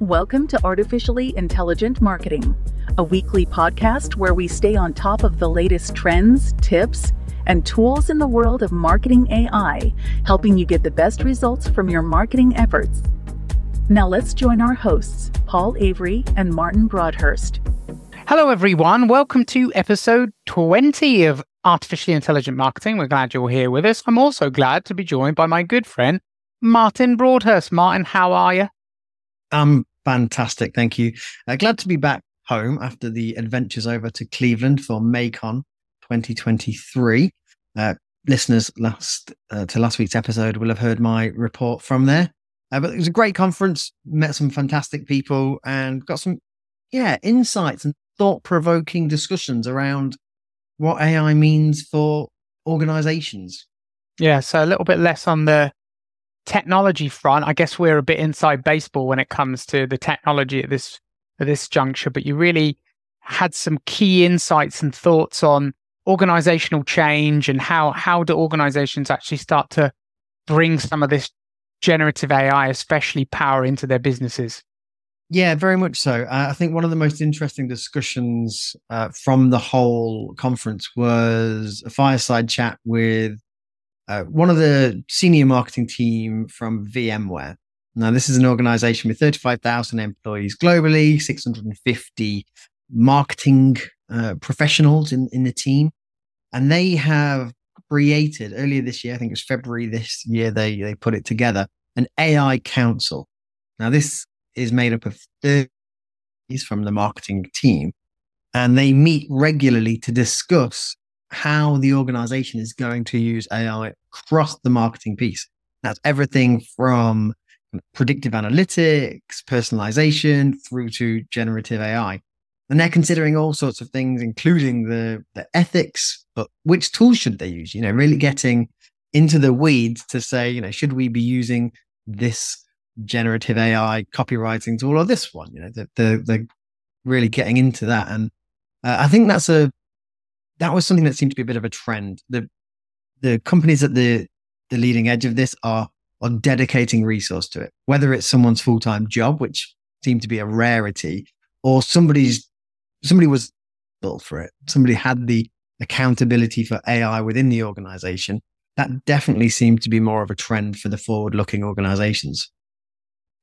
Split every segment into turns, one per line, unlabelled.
Welcome to Artificially Intelligent Marketing, a weekly podcast where we stay on top of the latest trends, tips, and tools in the world of marketing AI, helping you get the best results from your marketing efforts. Now let's join our hosts, Paul Avery and Martin Broadhurst.
Hello, everyone. Welcome to episode 20 of Artificially Intelligent Marketing. We're glad you're here with us. I'm also glad to be joined by my good friend, Martin Broadhurst. Martin, how are you?
I'm fantastic. Thank you. Uh, glad to be back home after the adventures over to Cleveland for MAICON 2023. Uh, listeners last uh, to last week's episode will have heard my report from there. Uh, but it was a great conference, met some fantastic people, and got some, yeah, insights and thought provoking discussions around what AI means for organizations.
Yeah, so a little bit less on the technology front, I guess we're a bit inside baseball when it comes to the technology at this at this juncture. But you really had some key insights and thoughts on organizational change and how how do organizations actually start to bring some of this generative AI, especially power, into their businesses.
Yeah, very much so. Uh, I think one of the most interesting discussions uh, from the whole conference was a fireside chat with uh, one of the senior marketing team from VMware. Now, this is an organization with 35,000 employees globally, 650 marketing uh, professionals in, in the team. And they have created earlier this year, I think it was February this year, they, they put it together, an AI council. Now, this is made up of 30 from the marketing team, and they meet regularly to discuss how the organization is going to use AI across the marketing piece. That's everything from predictive analytics, personalization, through to generative AI. And they're considering all sorts of things, including the, the ethics, but which tools should they use? You know, really getting into the weeds to say, you know, should we be using this generative AI copywriting tool or this one? You know, they're, they're really getting into that. And uh, I think that's a that was something that seemed to be a bit of a trend. The the companies at the the leading edge of this are are dedicating resource to it, whether it's someone's full time job, which seemed to be a rarity, or somebody's somebody was built for it. Somebody had the accountability for AI within the organization. That definitely seemed to be more of a trend for the forward looking organizations.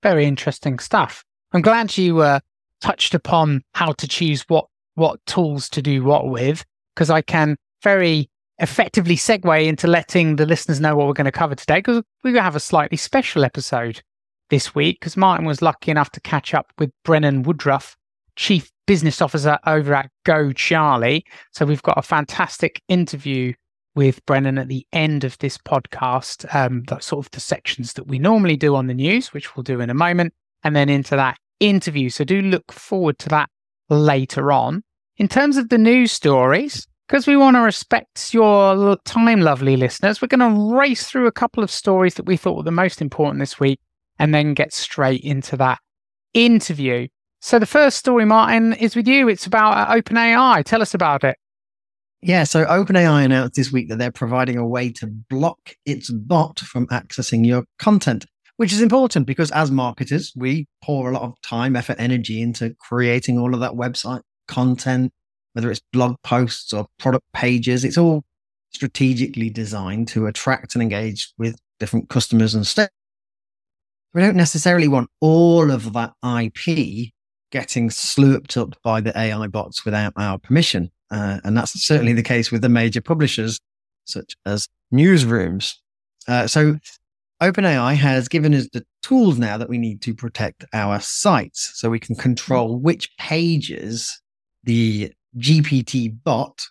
Very interesting stuff. I'm glad you uh, touched upon how to choose what what tools to do what with because I can very effectively segue into letting the listeners know what we're going to cover today because we're going to have a slightly special episode this week because Martin was lucky enough to catch up with Brennan Woodruff, Chief Business Officer over at Go Charlie. So we've got a fantastic interview with Brennan at the end of this podcast, um, sort of the sections that we normally do on the news, which we'll do in a moment, and then into that interview. So do look forward to that later on. In terms of the news stories, because we want to respect your time, lovely listeners, we're going to race through a couple of stories that we thought were the most important this week and then get straight into that interview. So, the first story, Martin, is with you. It's about uh, OpenAI. Tell us about it.
Yeah, so OpenAI announced this week that they're providing a way to block its bot from accessing your content, which is important because as marketers, we pour a lot of time, effort, energy into creating all of that website content, whether it's blog posts or product pages. It's all strategically designed to attract and engage with different customers and staff. We don't necessarily want all of that IP getting slurped up by the AI bots without our permission. Uh, and that's certainly the case with the major publishers, such as newsrooms. Uh, so OpenAI has given us the tools now that we need to protect our sites so we can control which pages the GPT bot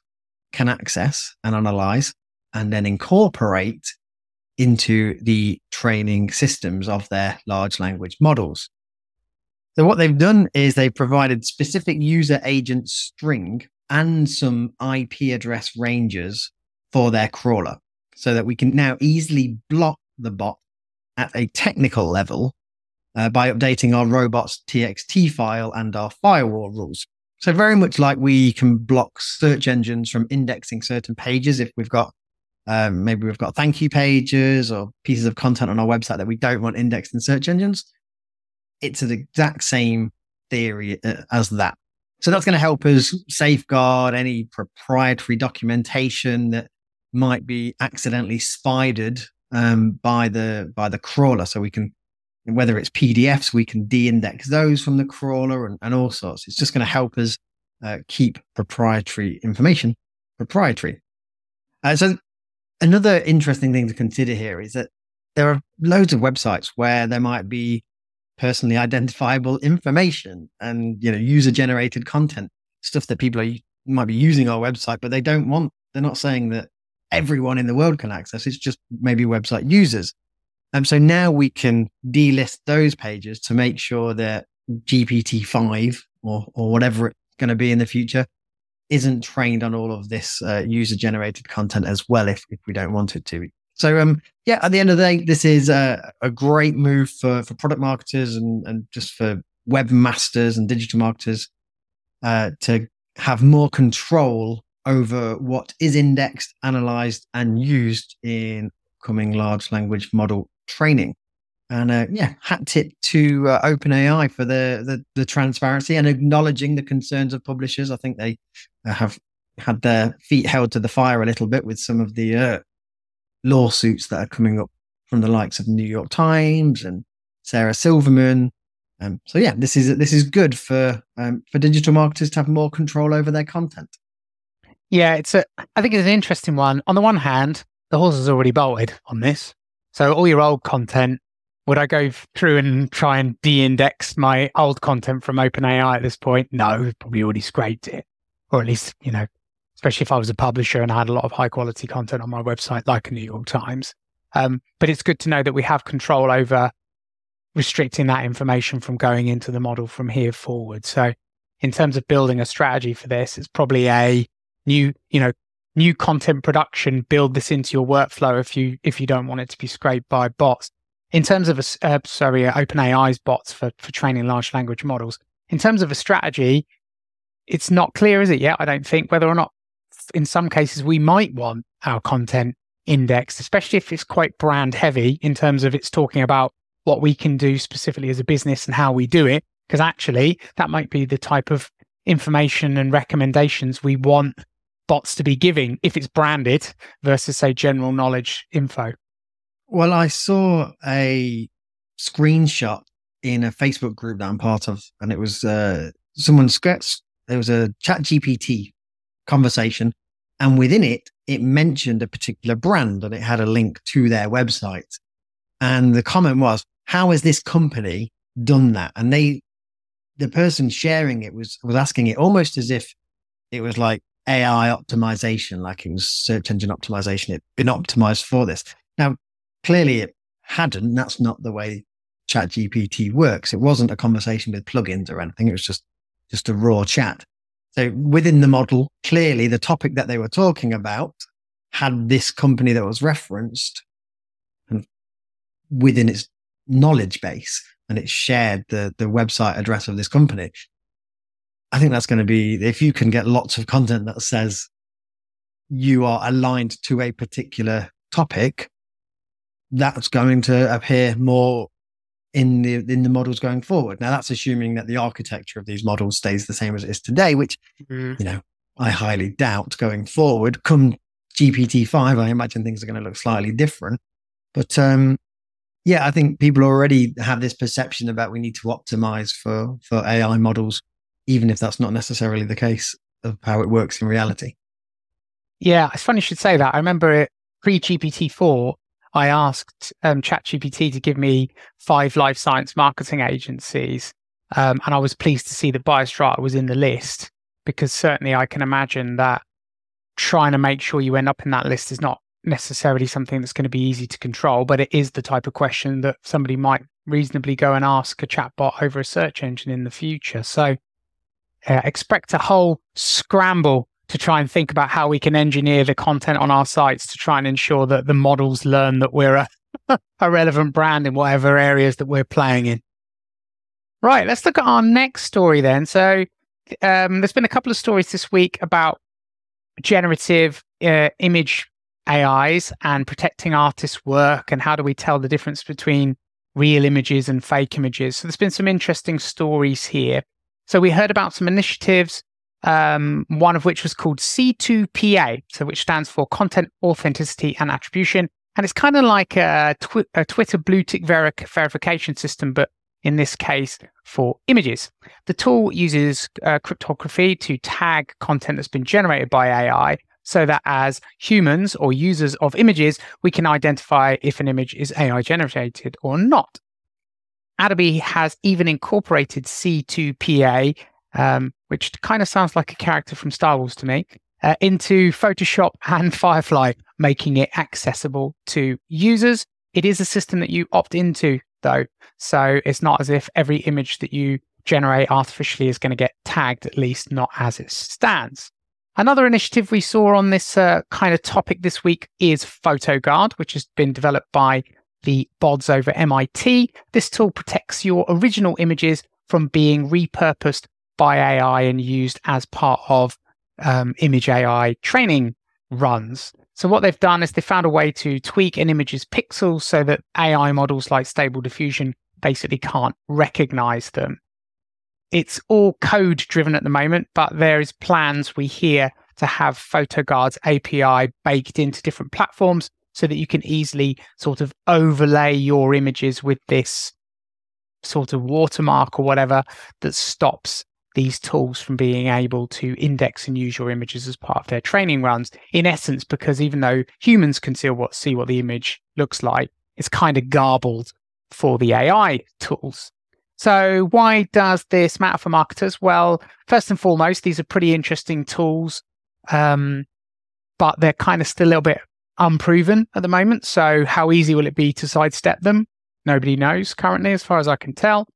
can access and analyze and then incorporate into the training systems of their large language models. So what they've done is they've provided specific user agent string and some IP address ranges for their crawler so that we can now easily block the bot at a technical level uh, by updating our robots txt file and our firewall rules. So very much like we can block search engines from indexing certain pages if we've got um, maybe we've got thank you pages or pieces of content on our website that we don't want indexed in search engines. it's the exact same theory uh, as that. So that's going to help us safeguard any proprietary documentation that might be accidentally spidered um, by the by the crawler. So we can, whether it's PDFs, we can de-index those from the crawler and, and all sorts. It's just going to help us uh, keep proprietary information proprietary. Uh, so another interesting thing to consider here is that there are loads of websites where there might be personally identifiable information and you know user generated content stuff that people are, might be using our website but they don't want they're not saying that everyone in the world can access it's just maybe website users um, so now we can delist those pages to make sure that gpt-5 or or whatever it's going to be in the future isn't trained on all of this uh, user generated content as well if, if we don't want it to. So um, yeah, at the end of the day, this is a, a great move for for product marketers and and just for webmasters and digital marketers uh, to have more control over what is indexed, analyzed, and used in coming large language model training. And uh, yeah, hat tip to uh, OpenAI for the, the, the transparency and acknowledging the concerns of publishers. I think they uh, have had their feet held to the fire a little bit with some of the uh, lawsuits that are coming up from the likes of New York Times and Sarah Silverman. Um, so yeah, this is this is good for um, for digital marketers to have more control over their content.
Yeah, it's a. I think it's an interesting one. On the one hand, the horse has already bolted on this, so all your old content. Would I go through and try and de-index my old content from OpenAI at this point? No, probably already scraped it, or at least you know especially if I was a publisher and I had a lot of high quality content on my website, like a New York Times. Um, but it's good to know that we have control over restricting that information from going into the model from here forward. So, in terms of building a strategy for this, it's probably a new, you know, new content production. Build this into your workflow if you if you don't want it to be scraped by bots. In terms of a, uh, sorry, uh, OpenAI's bots for for training large language models. In terms of a strategy, it's not clear, is it yet? I don't think whether or not in some cases we might want our content indexed, especially if it's quite brand heavy in terms of it's talking about what we can do specifically as a business and how we do it. Because actually, that might be the type of information and recommendations we want bots to be giving if it's branded versus, say, general knowledge info.
Well, I saw a screenshot in a Facebook group that I'm part of, and it was uh, someone sketched. There was a Chat GPT conversation. And within it, it mentioned a particular brand and it had a link to their website. And the comment was, how has this company done that? And they, the person sharing it was, was asking it almost as if it was like AI optimization, like in search engine optimization. It'd been optimized for this. Now, clearly it hadn't. That's not the way chat GPT works. It wasn't a conversation with plugins or anything. It was just, just a raw chat. So within the model, clearly the topic that they were talking about had this company that was referenced and within its knowledge base and it shared the, the website address of this company. I think that's going to be, if you can get lots of content that says you are aligned to a particular topic, that's going to appear more in the in the models going forward. Now that's assuming that the architecture of these models stays the same as it is today, which mm. you know I highly doubt going forward. Come GPT five, I imagine things are going to look slightly different. But um, yeah, I think people already have this perception about we need to optimize for for AI models, even if that's not necessarily the case of how it works in reality.
Yeah, it's funny you should say that. I remember it pre GPT four I asked um, ChatGPT to give me five life science marketing agencies. Um, and I was pleased to see that Biostrata was in the list because certainly I can imagine that trying to make sure you end up in that list is not necessarily something that's going to be easy to control, but it is the type of question that somebody might reasonably go and ask a chatbot over a search engine in the future. So uh, expect a whole scramble to try and think about how we can engineer the content on our sites to try and ensure that the models learn that we're a, a relevant brand in whatever areas that we're playing in. Right, let's look at our next story then. So, um, there's been a couple of stories this week about generative uh, image AIs and protecting artists' work, and how do we tell the difference between real images and fake images. So there's been some interesting stories here. So we heard about some initiatives, um, one of which was called C2PA, so which stands for Content Authenticity and Attribution. And it's kind of like a, a Twitter blue tick ver- verification system, but in this case for images. The tool uses uh, cryptography to tag content that's been generated by AI so that as humans or users of images, we can identify if an image is AI generated or not. Adobe has even incorporated C2PA, um, which kind of sounds like a character from Star Wars to me, uh, into Photoshop and Firefly, making it accessible to users. It is a system that you opt into, though. So it's not as if every image that you generate artificially is going to get tagged, at least not as it stands. Another initiative we saw on this uh, kind of topic this week is PhotoGuard, which has been developed by the bods over MIT. This tool protects your original images from being repurposed by AI and used as part of um, image AI training runs. So what they've done is they found a way to tweak an image's pixels so that AI models like Stable Diffusion basically can't recognize them. It's all code driven at the moment, but there is plans we hear to have PhotoGuard's API baked into different platforms so that you can easily sort of overlay your images with this sort of watermark or whatever that stops these tools from being able to index and use your images as part of their training runs. In essence, because even though humans can see what see what the image looks like, it's kind of garbled for the AI tools. So why does this matter for marketers? Well, first and foremost, these are pretty interesting tools, um, but they're kind of still a little bit unproven at the moment. So how easy will it be to sidestep them? Nobody knows currently, as far as I can tell.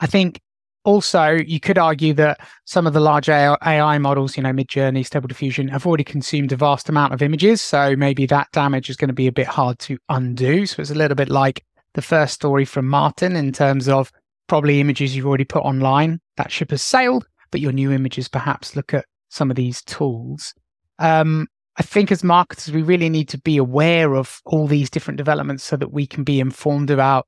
I think also, you could argue that some of the large AI models, you know, Midjourney, Stable Diffusion, have already consumed a vast amount of images. So maybe that damage is going to be a bit hard to undo. So it's a little bit like the first story from Martin in terms of probably images you've already put online. That ship has sailed, but your new images perhaps look at some of these tools. Um, I think as marketers, we really need to be aware of all these different developments so that we can be informed about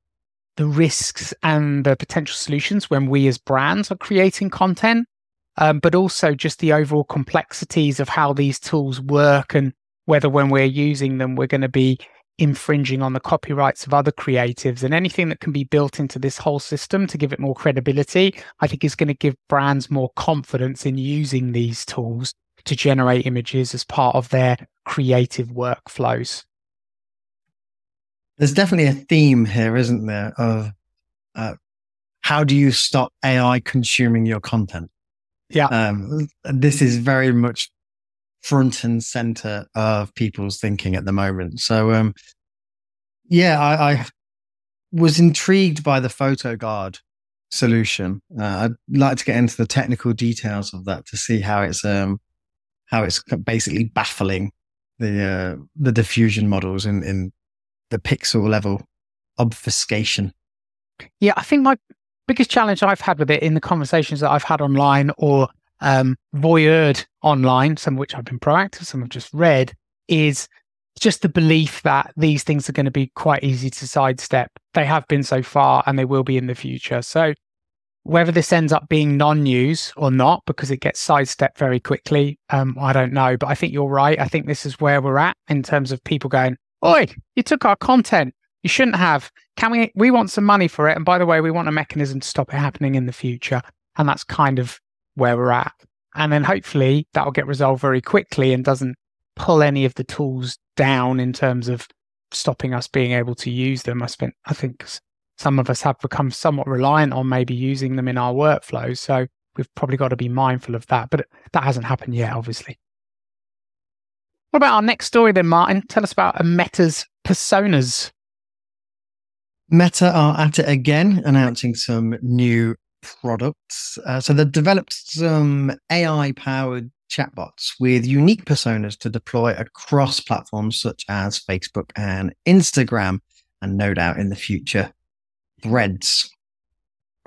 the risks and the potential solutions when we as brands are creating content, um, but also just the overall complexities of how these tools work and whether when we're using them, we're going to be infringing on the copyrights of other creatives. And anything that can be built into this whole system to give it more credibility, I think is going to give brands more confidence in using these tools to generate images as part of their creative workflows
there's definitely a theme here, isn't there? Of uh, how do you stop AI consuming your content?
Yeah.
Um, this is very much front and center of people's thinking at the moment. So, um, yeah, I, I was intrigued by the PhotoGuard solution. Uh, I'd like to get into the technical details of that to see how it's um, how it's basically baffling the uh, the diffusion models in in the pixel level obfuscation.
Yeah, I think my biggest challenge I've had with it in the conversations that I've had online or um, voyeured online, some of which I've been proactive, some I've just read, is just the belief that these things are going to be quite easy to sidestep. They have been so far and they will be in the future. So whether this ends up being non-news or not, because it gets sidestepped very quickly, um, I don't know. But I think you're right. I think this is where we're at in terms of people going, Oi, you took our content. You shouldn't have. Can we? We want some money for it. And by the way, we want a mechanism to stop it happening in the future. And that's kind of where we're at. And then hopefully that'll get resolved very quickly and doesn't pull any of the tools down in terms of stopping us being able to use them. I spent, I think some of us have become somewhat reliant on maybe using them in our workflows. So we've probably got to be mindful of that. But that hasn't happened yet, obviously. What about our next story then, Martin? Tell us about Meta's personas.
Meta are at it again, announcing some new products. Uh, so they've developed some AI powered chatbots with unique personas to deploy across platforms such as Facebook and Instagram, and no doubt in the future, Threads.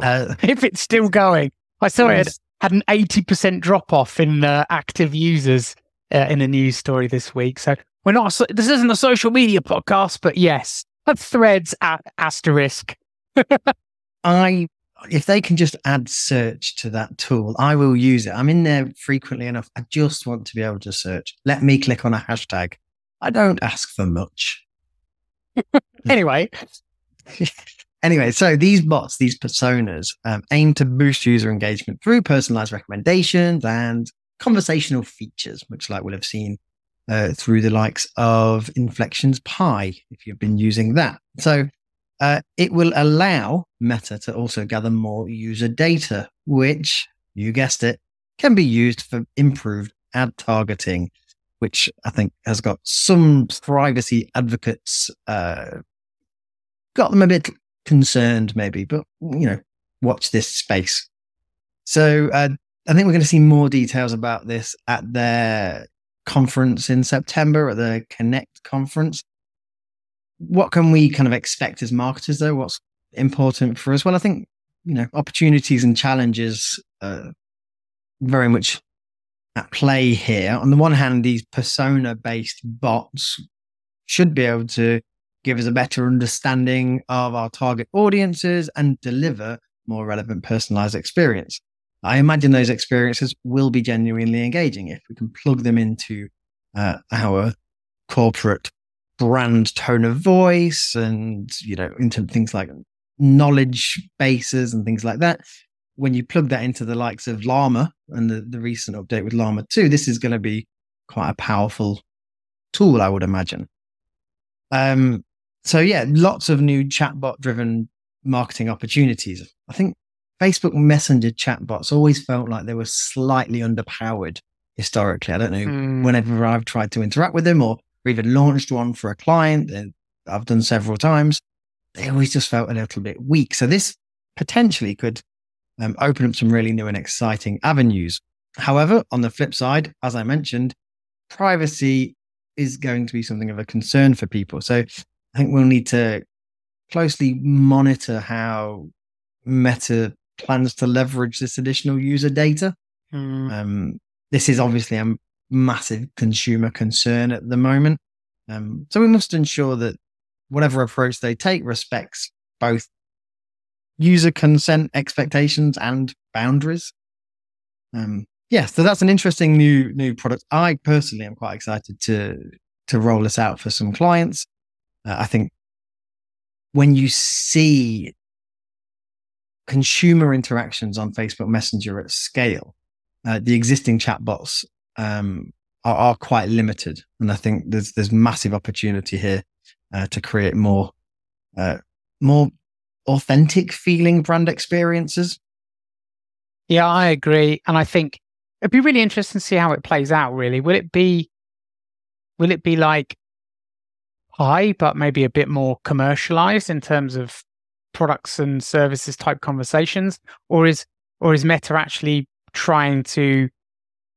Uh, if it's still going, I saw it had an 80% drop off in uh, active users uh, in a news story this week. So we're not, this isn't a social media podcast, but yes, threads at asterisk.
I if they can just add search to that tool, I will use it. I'm in there frequently enough. I just want to be able to search. Let me click on a hashtag. I don't ask for much.
anyway.
Anyway, so these bots, these personas, um, aim to boost user engagement through personalized recommendations and conversational features, which like we'll have seen uh, through the likes of Inflection's Pi, if you've been using that. So uh, it will allow Meta to also gather more user data, which you guessed it, can be used for improved ad targeting, which I think has got some privacy advocates, uh, got them a bit concerned maybe, but you know, watch this space. So uh, I think we're going to see more details about this at their conference in September at the Connect conference what can we kind of expect as marketers though? What's important for us? Well, I think, you know, opportunities and challenges are very much at play here. On the one hand, these persona based bots should be able to give us a better understanding of our target audiences and deliver more relevant personalized experience. I imagine those experiences will be genuinely engaging if we can plug them into uh, our corporate brand tone of voice and, you know, into things like knowledge bases and things like that. When you plug that into the likes of Llama and the, the recent update with Llama 2, this is going to be quite a powerful tool, I would imagine. Um, so yeah, lots of new chatbot driven marketing opportunities. I think Facebook Messenger chatbots always felt like they were slightly underpowered historically. I don't know mm. whenever I've tried to interact with them or even launched one for a client that I've done several times, they always just felt a little bit weak. So this potentially could um, open up some really new and exciting avenues. However, on the flip side, as I mentioned, privacy is going to be something of a concern for people. So I think we'll need to closely monitor how Meta plans to leverage this additional user data. Mm. Um, this is obviously a massive consumer concern at the moment. Um, so we must ensure that whatever approach they take respects both user consent expectations and boundaries. Um, yeah, so that's an interesting new new product. I personally am quite excited to to roll this out for some clients. Uh, I think when you see consumer interactions on Facebook Messenger at scale, uh, the existing chatbots um, are, are, quite limited, and I think there's there's massive opportunity here uh, to create more uh, more authentic feeling brand experiences.
Yeah, I agree, and I think it'd be really interesting to see how it plays out. Really, will it be will it be like high, but maybe a bit more commercialized in terms of products and services type conversations, or is or is Meta actually trying to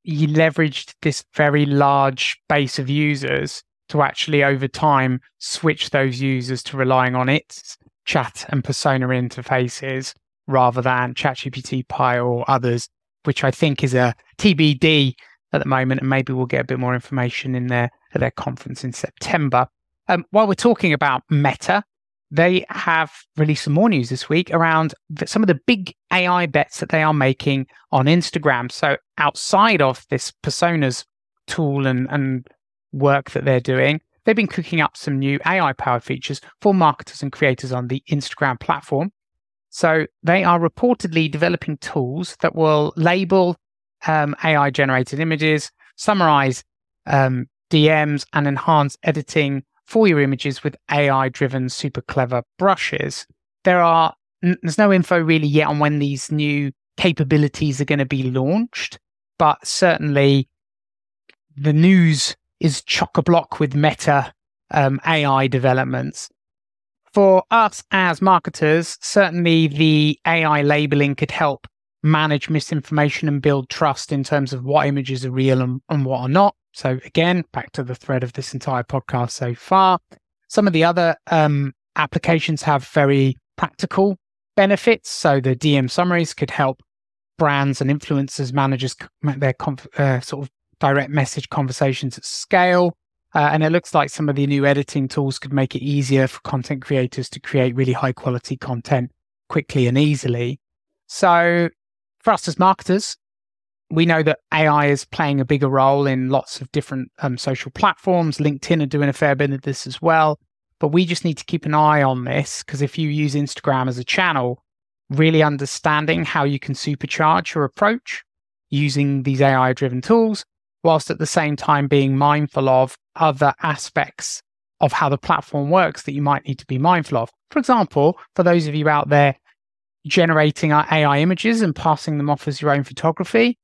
you leveraged this very large base of users to actually over time switch those users to relying on its chat and persona interfaces rather than ChatGPT, Pi, or others, which I think is a TBD at the moment, and maybe we'll get a bit more information in there at their conference in September. Um, while we're talking about Meta, they have released some more news this week around some of the big AI bets that they are making on Instagram. So outside of this personas tool and, and work that they're doing, they've been cooking up some new AI powered features for marketers and creators on the Instagram platform. So they are reportedly developing tools that will label um, AI generated images, summarize um, DMs, and enhance editing for your images with AI driven super clever brushes. There are there's no info really yet on when these new capabilities are going to be launched, but certainly the news is chock a block with meta um, AI developments. For us as marketers, certainly the AI labeling could help manage misinformation and build trust in terms of what images are real and, and what are not. So, again, back to the thread of this entire podcast so far. Some of the other um, applications have very practical benefits. So, the DM summaries could help brands and influencers managers their conf- uh, sort of direct message conversations at scale. Uh, and it looks like some of the new editing tools could make it easier for content creators to create really high quality content quickly and easily. So, for us as marketers, we know that AI is playing a bigger role in lots of different um, social platforms. LinkedIn are doing a fair bit of this as well. But we just need to keep an eye on this because if you use Instagram as a channel, really understanding how you can supercharge your approach using these AI driven tools, whilst at the same time being mindful of other aspects of how the platform works that you might need to be mindful of. For example, for those of you out there generating AI images and passing them off as your own photography,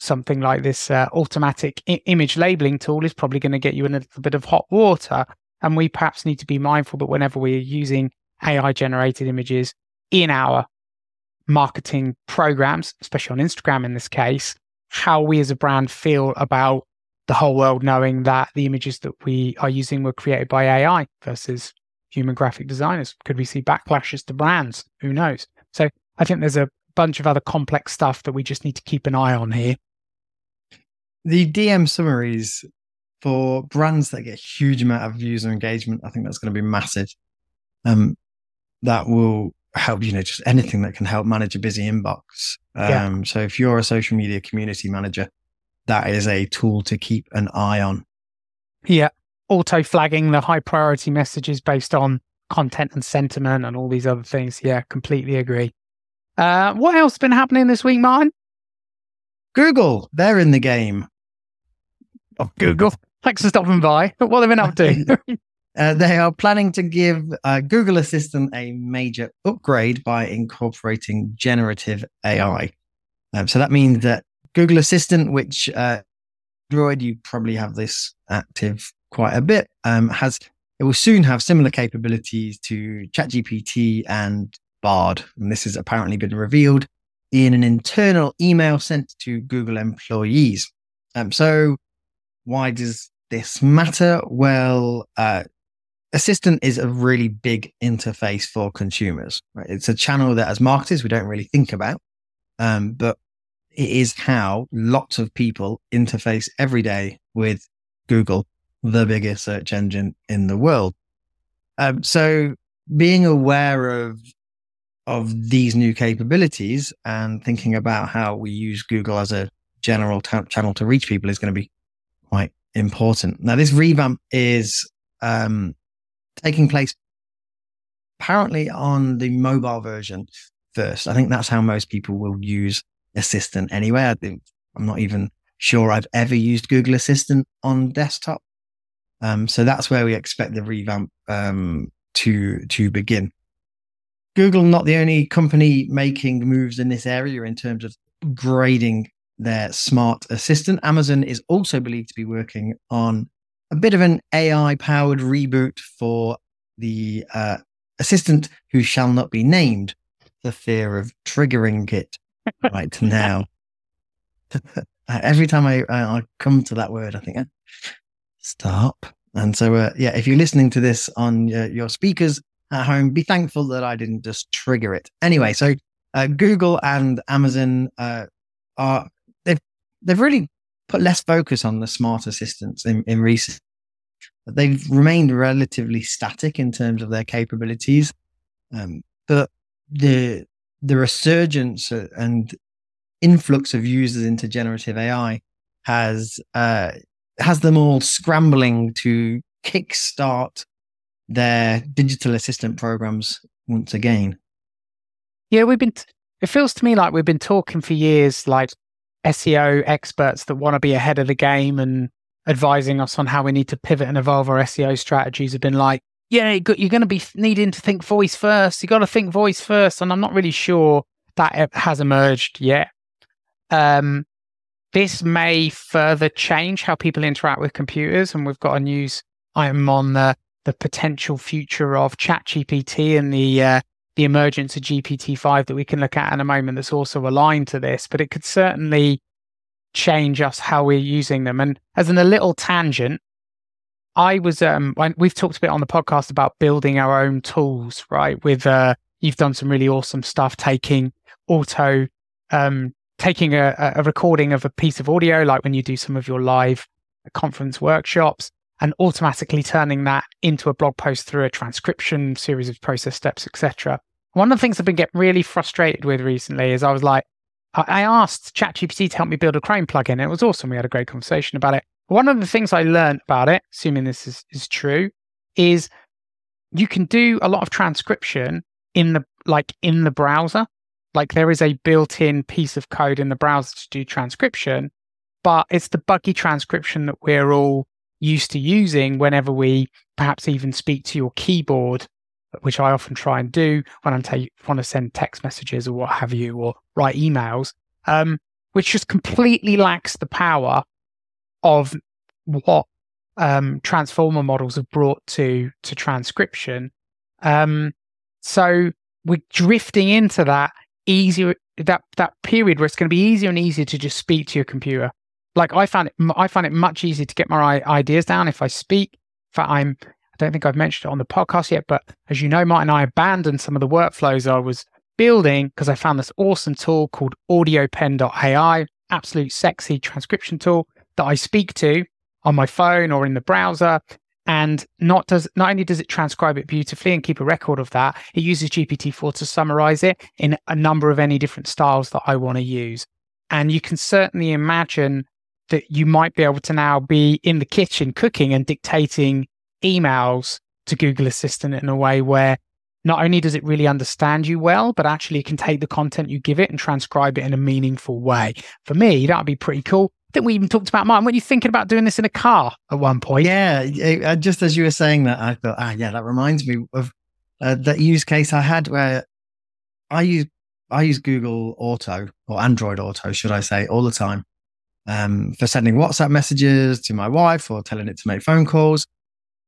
something like this uh, automatic I- image labeling tool is probably going to get you in a little bit of hot water. And we perhaps need to be mindful that whenever we're using AI generated images in our marketing programs, especially on Instagram in this case, how we as a brand feel about the whole world knowing that the images that we are using were created by AI versus human graphic designers. Could we see backlashes to brands? Who knows? So I think there's a bunch of other complex stuff that we just need to keep an eye on here.
The DM summaries for brands that get a huge amount of user engagement, I think that's going to be massive. Um, that will help, you know, just anything that can help manage a busy inbox. Um, yeah. so if you're a social media community manager, that is a tool to keep an eye on.
Yeah. Auto flagging the high priority messages based on content and sentiment and all these other things. Yeah, completely agree. Uh, what else has been happening this week, Martin?
Google, they're in the game.
Oh, Google. Thanks for stopping by. What have they been up to?
uh, they are planning to give uh, Google Assistant a major upgrade by incorporating generative AI. Um, so that means that Google Assistant, which uh, Android, you probably have this active quite a bit, um, has it will soon have similar capabilities to ChatGPT and Bard. And this has apparently been revealed in an internal email sent to Google employees. Um, so why does this matter? Well, uh, Assistant is a really big interface for consumers. Right? It's a channel that, as marketers, we don't really think about, um, but it is how lots of people interface every day with Google, the biggest search engine in the world. Um, so, being aware of of these new capabilities and thinking about how we use Google as a general t- channel to reach people is going to be quite important. Now, this revamp is um, taking place apparently on the mobile version first. I think that's how most people will use Assistant anyway. I think I'm not even sure I've ever used Google Assistant on desktop. Um, so that's where we expect the revamp um, to to begin. Google not the only company making moves in this area in terms of grading their smart assistant. Amazon is also believed to be working on a bit of an AI powered reboot for the uh, assistant who shall not be named, the fear of triggering it right now. Every time I, I, come to that word, I think, stop. And so, uh, yeah, if you're listening to this on uh, your speakers at home, be thankful that I didn't just trigger it. Anyway, so uh, Google and Amazon uh, are they've they've really put less focus on the smart assistants in, in recent. They've remained relatively static in terms of their capabilities, um, but the the resurgence and influx of users into generative AI has uh, has them all scrambling to kickstart their digital assistant programs once again.
Yeah, we've been. T- it feels to me like we've been talking for years, like SEO experts that want to be ahead of the game and advising us on how we need to pivot and evolve our SEO strategies have been like, yeah, you're going to be needing to think voice first. You got to think voice first, and I'm not really sure that has emerged yet. Um, this may further change how people interact with computers, and we've got a news item on the the potential future of ChatGPT and the uh, the emergence of GPT-5 that we can look at in a moment that's also aligned to this, but it could certainly change us how we're using them. And as in a little tangent, I was um we've talked a bit on the podcast about building our own tools, right? With uh you've done some really awesome stuff taking auto um taking a, a recording of a piece of audio, like when you do some of your live conference workshops, and automatically turning that into a blog post through a transcription series of process steps, etc. One of the things I've been getting really frustrated with recently is I was like, I asked ChatGPT to help me build a Chrome plugin, and it was awesome. We had a great conversation about it. One of the things I learned about it, assuming this is, is true, is you can do a lot of transcription in the like in the browser. Like there is a built-in piece of code in the browser to do transcription, but it's the buggy transcription that we're all used to using whenever we perhaps even speak to your keyboard, which I often try and do when I'm ta- want to send text messages or what have you, or write emails, um, which just completely lacks the power of what um, transformer models have brought to to transcription. Um, so we're drifting into that easier that that period where it's going to be easier and easier to just speak to your computer. Like I found it, I find it much easier to get my ideas down if I speak. In fact, I'm I don't think I've mentioned it on the podcast yet, but as you know, Martin and I abandoned some of the workflows I was building because I found this awesome tool called AudioPen.ai, absolute sexy transcription tool that I speak to on my phone or in the browser. And not does not only does it transcribe it beautifully and keep a record of that, it uses GPT-4 to summarize it in a number of any different styles that I want to use. And you can certainly imagine that you might be able to now be in the kitchen cooking and dictating emails to Google Assistant in a way where not only does it really understand you well, but actually it can take the content you give it and transcribe it in a meaningful way. For me, that would be pretty cool I think we even talked about mine. Were you thinking about doing this in a car at one point?
Yeah, just as you were saying that, I thought, ah, yeah, that reminds me of uh, that use case I had where I use I use Google Auto or Android Auto, should I say, all the time um, for sending WhatsApp messages to my wife or telling it to make phone calls.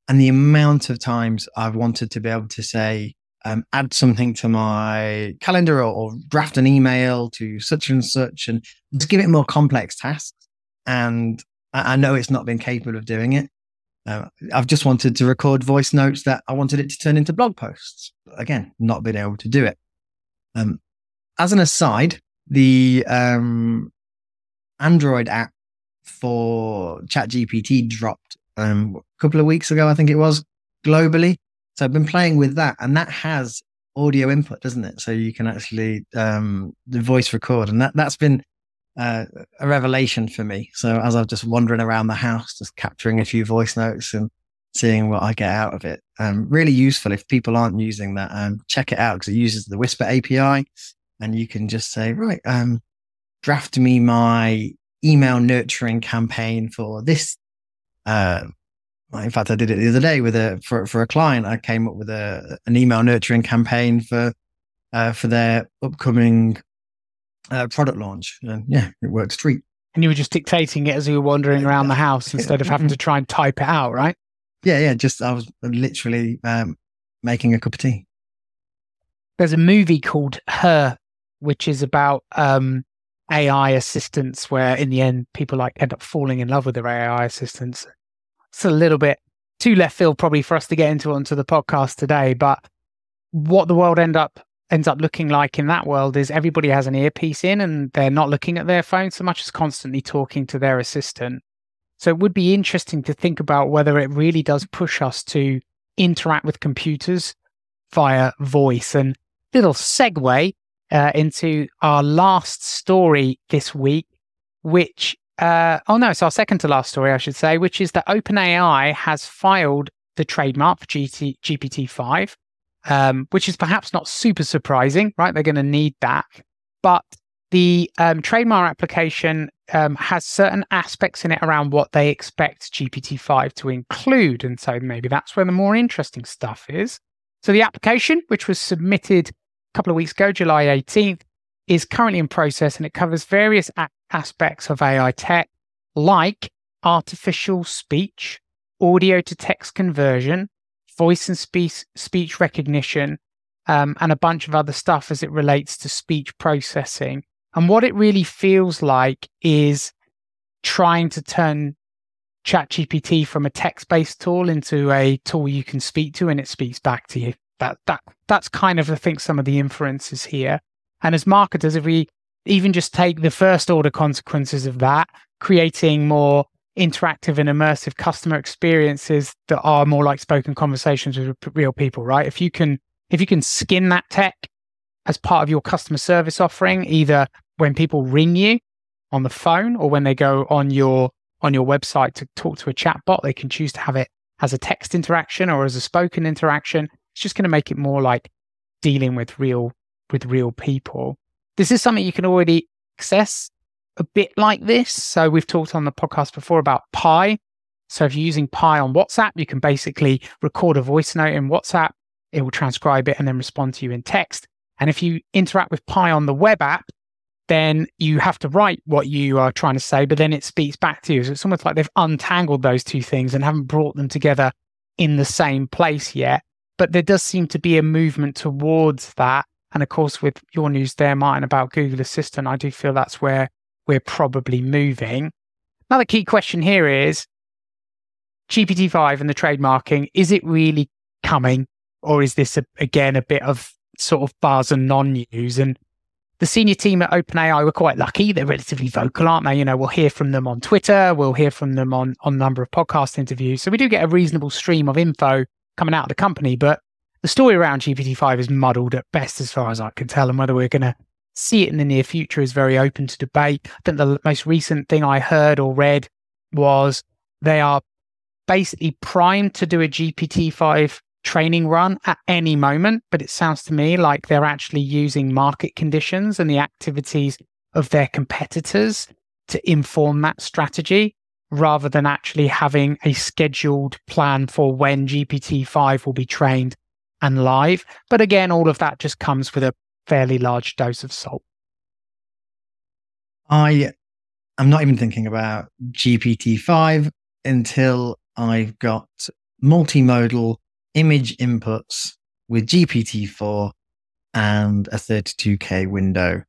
And the amount of times I've wanted to be able to say, um, add something to my calendar or, or, draft an email to such and such and just give it more complex tasks and I, I know it's not been capable of doing it. Uh, I've just wanted to record voice notes that I wanted it to turn into blog posts. Again, not been able to do it. Um, as an aside, the um, Android app for ChatGPT dropped um, a couple of weeks ago, I think it was globally. So I've been playing with that, and that has audio input, doesn't it? So you can actually um, the voice record, and that that's been uh, a revelation for me. So as I'm just wandering around the house, just capturing a few voice notes and seeing what I get out of it, um, really useful. If people aren't using that, um, check it out because it uses the Whisper API, and you can just say, right, um, draft me my email nurturing campaign for this. Uh, in fact, I did it the other day with a for for a client. I came up with a an email nurturing campaign for uh, for their upcoming uh, product launch. And yeah, it worked treat.
And you were just dictating it as you were wandering around the house instead of having to try and type it out, right?
Yeah, yeah. Just I was literally um, making a cup of tea.
There's a movie called Her, which is about um, AI assistants, where in the end people like end up falling in love with their AI assistants. It's a little bit too left field probably for us to get into onto the podcast today, but what the world end up ends up looking like in that world is everybody has an earpiece in and they're not looking at their phone so much as constantly talking to their assistant. So it would be interesting to think about whether it really does push us to interact with computers via voice. And little segue uh, into our last story this week, which uh, oh no, it's our second to last story, I should say, which is that OpenAI has filed the trademark for GT, GPT-5 um, which is perhaps not super surprising, right? They're going to need that. But the um, trademark application um, has certain aspects in it around what they expect GPT-5 to include. And so maybe that's where the more interesting stuff is. So the application, which was submitted couple of weeks ago, July 18th, is currently in process and it covers various a- aspects of AI tech like artificial speech, audio to text conversion, voice and speech speech recognition, um, and a bunch of other stuff as it relates to speech processing. And what it really feels like is trying to turn ChatGPT from a text-based tool into a tool you can speak to and it speaks back to you. That that that's kind of I think some of the inferences here. And as marketers, if we even just take the first order consequences of that, creating more interactive and immersive customer experiences that are more like spoken conversations with real people, right? If you can if you can skin that tech as part of your customer service offering, either when people ring you on the phone or when they go on your on your website to talk to a chatbot, they can choose to have it as a text interaction or as a spoken interaction. It's just going to make it more like dealing with real with real people. This is something you can already access a bit like this. So we've talked on the podcast before about Pi. So if you're using Pi on WhatsApp, you can basically record a voice note in WhatsApp. It will transcribe it and then respond to you in text. And if you interact with Pi on the web app, then you have to write what you are trying to say, but then it speaks back to you. So it's almost like they've untangled those two things and haven't brought them together in the same place yet. But there does seem to be a movement towards that. And of course, with your news there, Martin, about Google Assistant, I do feel that's where we're probably moving. Another key question here is GPT-5 and the trademarking, is it really coming? Or is this, a, again, a bit of sort of buzz and non-news? And the senior team at OpenAI were quite lucky. They're relatively vocal, aren't they? You know, we'll hear from them on Twitter. We'll hear from them on, on a number of podcast interviews. So we do get a reasonable stream of info coming out of the company. But the story around GPT-5 is muddled at best as far as I can tell. And whether we're going to see it in the near future is very open to debate. I think the most recent thing I heard or read was they are basically primed to do a GPT-5 training run at any moment, but it sounds to me like they're actually using market conditions and the activities of their competitors to inform that strategy rather than actually having a scheduled plan for when GPT-5 will be trained and live. But again, all of that just comes with a fairly large dose of salt.
I am not even thinking about GPT-5 until I've got multimodal image inputs with GPT-4 and a 32K window.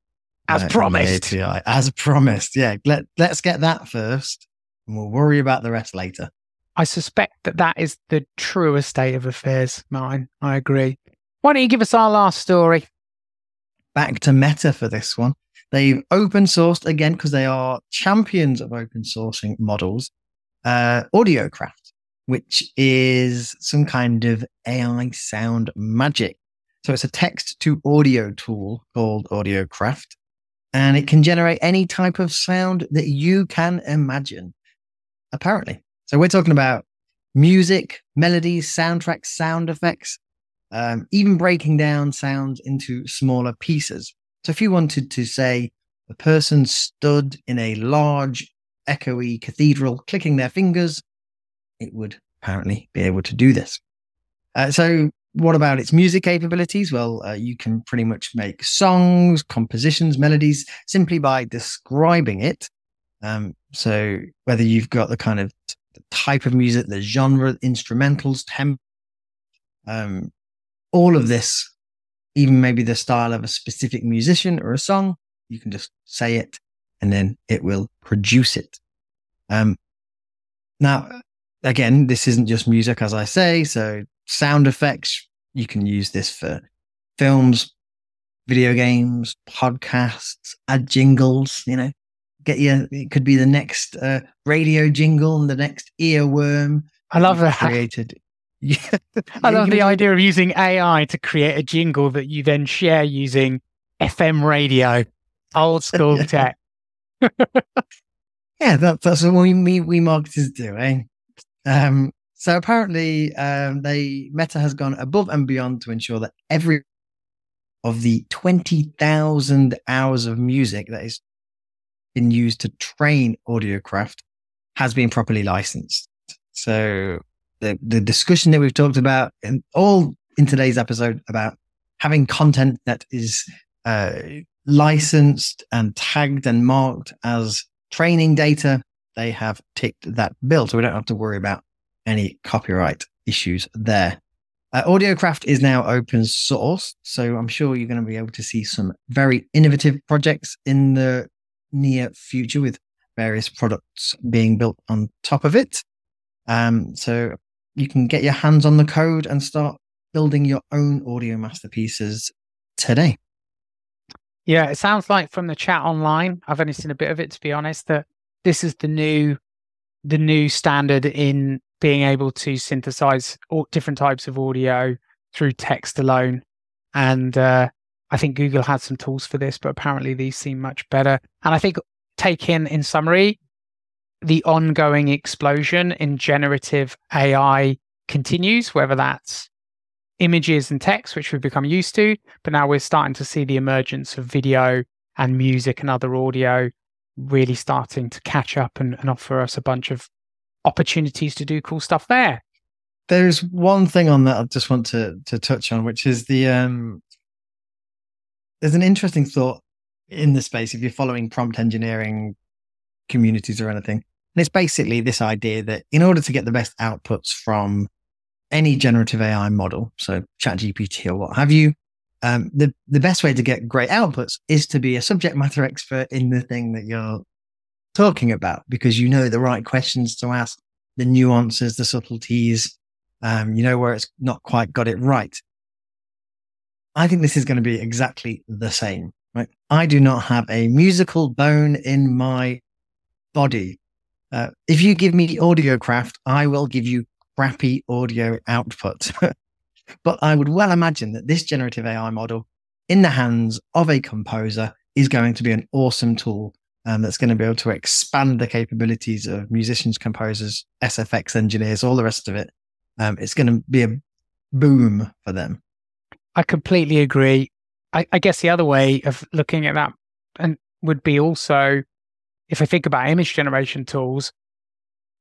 As uh, promised.
API. As promised. Yeah. Let, let's get that first and we'll worry about the rest later.
I suspect that that is the truest state of affairs, Martin. I agree. Why don't you give us our last story?
Back to Meta for this one. They've open sourced again because they are champions of open sourcing models. Uh, AudioCraft which is some kind of AI sound magic. So it's a text to audio tool called AudioCraft, and it can generate any type of sound that you can imagine, apparently. So we're talking about music, melodies, soundtracks, sound effects, um, even breaking down sounds into smaller pieces. So if you wanted to say a person stood in a large, echoey cathedral, clicking their fingers it would apparently be able to do this. Uh, so, what about its music capabilities? Well, uh, you can pretty much make songs, compositions, melodies simply by describing it. Um, so, whether you've got the kind of the type of music, the genre, instrumentals, temp, um, all of this, even maybe the style of a specific musician or a song, you can just say it and then it will produce it. Um, now, again, this isn't just music, as I say. So sound effects, you can use this for films, video games, podcasts, ad jingles, you know, get you, it could be the next uh, radio jingle and the next earworm.
I love that.
Created.
Yeah. I love the idea of using AI to create a jingle that you then share using FM radio, old school tech.
yeah, that, that's what we, we, we marketers do, eh? Um, so apparently, um, they Meta has gone above and beyond to ensure that every of the twenty thousand hours of music that is been used to train AudioCraft has been properly licensed. So the the discussion that we've talked about and all in today's episode about having content that is uh, licensed and tagged and marked as training data they have ticked that bill. So we don't have to worry about any copyright issues there. Uh, AudioCraft is now open source. So I'm sure you're going to be able to see some very innovative projects in the near future with various products being built on top of it. Um, so you can get your hands on the code and start building your own audio masterpieces today.
Yeah, it sounds like from the chat online, I've only seen a bit of it to be honest, that this is the new the new standard in being able to synthesize all different types of audio through text alone. And uh, I think Google had some tools for this, but apparently these seem much better. And I think, taken in summary, the ongoing explosion in generative AI continues, whether that's images and text, which we've become used to, but now we're starting to see the emergence of video and music and other audio really starting to catch up and, and offer us a bunch of opportunities to do cool stuff there.
There's one thing on that I just want to to touch on, which is the um there's an interesting thought in the space if you're following prompt engineering communities or anything. And it's basically this idea that in order to get the best outputs from any generative AI model, so ChatGPT or what have you, um, the the best way to get great outputs is to be a subject matter expert in the thing that you're talking about because you know the right questions to ask, the nuances, the subtleties, um, you know where it's not quite got it right. I think this is going to be exactly the same. Right? I do not have a musical bone in my body. Uh, if you give me AudioCraft, I will give you crappy audio output. But I would well imagine that this generative AI model in the hands of a composer is going to be an awesome tool um, that's going to be able to expand the capabilities of musicians, composers, SFX engineers, all the rest of it. Um, it's going to be a boom for them.
I completely agree. I, I guess the other way of looking at that and would be also, if I think about image generation tools,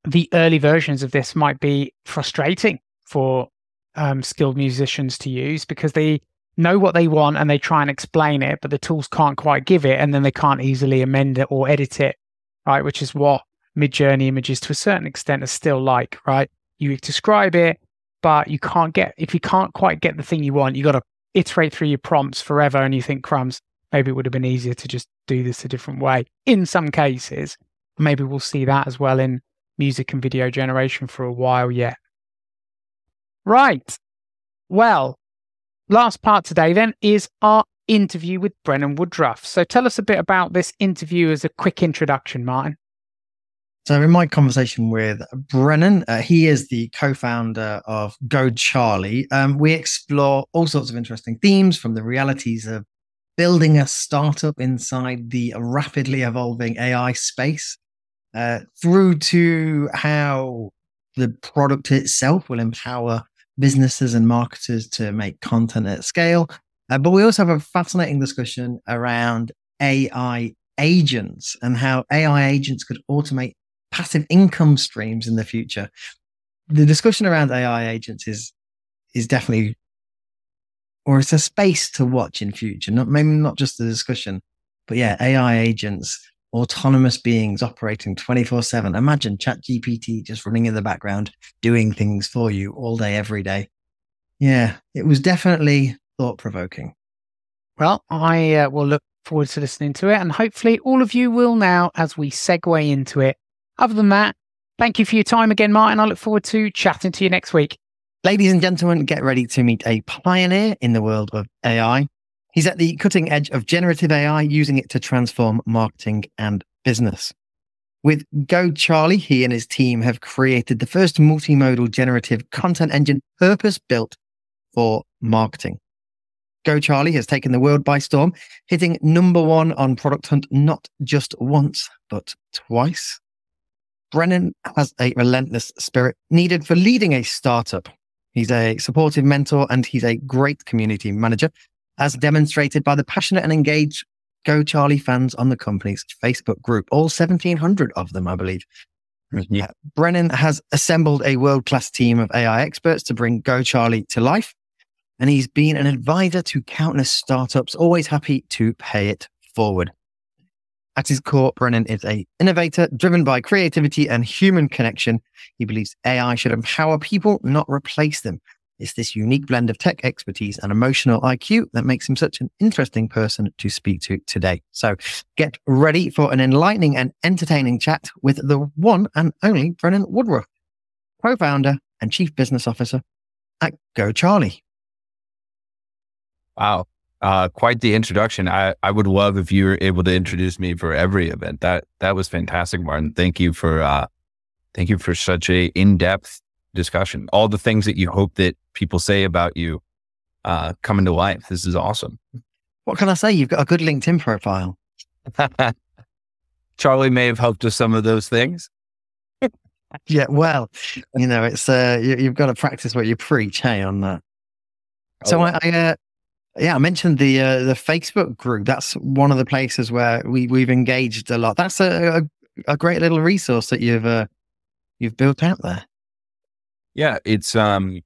the early versions of this might be frustrating for um, skilled musicians to use because they know what they want and they try and explain it, but the tools can't quite give it, and then they can't easily amend it or edit it, right? Which is what Midjourney images to a certain extent are still like, right? You describe it, but you can't get if you can't quite get the thing you want, you got to iterate through your prompts forever, and you think crumbs. Maybe it would have been easier to just do this a different way. In some cases, maybe we'll see that as well in music and video generation for a while yet. Right. Well, last part today then is our interview with Brennan Woodruff. So tell us a bit about this interview as a quick introduction, Martin.
So, in my conversation with Brennan, uh, he is the co founder of Go Charlie. Um, we explore all sorts of interesting themes from the realities of building a startup inside the rapidly evolving AI space uh, through to how the product itself will empower businesses and marketers to make content at scale. Uh, but we also have a fascinating discussion around AI agents and how AI agents could automate passive income streams in the future. The discussion around AI agents is is definitely or it's a space to watch in future. Not maybe not just the discussion, but yeah, AI agents autonomous beings operating 24 7. Imagine ChatGPT just running in the background, doing things for you all day, every day. Yeah, it was definitely thought provoking.
Well, I uh, will look forward to listening to it, and hopefully all of you will now as we segue into it. Other than that, thank you for your time again, Martin. I look forward to chatting to you next week.
Ladies and gentlemen, get ready to meet a pioneer in the world of AI. He's at the cutting edge of generative AI, using it to transform marketing and business. With Go Charlie, he and his team have created the first multimodal generative content engine purpose built for marketing. Go Charlie has taken the world by storm, hitting number one on Product Hunt not just once, but twice. Brennan has a relentless spirit needed for leading a startup. He's a supportive mentor and he's a great community manager as demonstrated by the passionate and engaged Go Charlie fans on the company's Facebook group, all 1,700 of them, I believe. Mm-hmm. Yeah. Brennan has assembled a world class team of AI experts to bring Go Charlie to life. And he's been an advisor to countless startups, always happy to pay it forward. At his core, Brennan is a innovator driven by creativity and human connection. He believes AI should empower people, not replace them. It's this unique blend of tech expertise and emotional IQ that makes him such an interesting person to speak to today. So get ready for an enlightening and entertaining chat with the one and only Brennan Woodruff, co founder and chief business officer at Go Charlie.
Wow. Uh, quite the introduction. I, I would love if you were able to introduce me for every event. That that was fantastic, Martin. Thank you for uh, Thank you for such a in-depth discussion. All the things that you hope that people say about you uh, come into life. This is awesome.
What can I say? You've got a good LinkedIn profile.
Charlie may have helped with some of those things.
yeah, well, you know, it's uh, you, have got to practice what you preach, hey, on that. So oh, I, I uh, yeah, I mentioned the uh, the Facebook group. That's one of the places where we we've engaged a lot. That's a a, a great little resource that you've uh, you've built out there.
Yeah, it's um,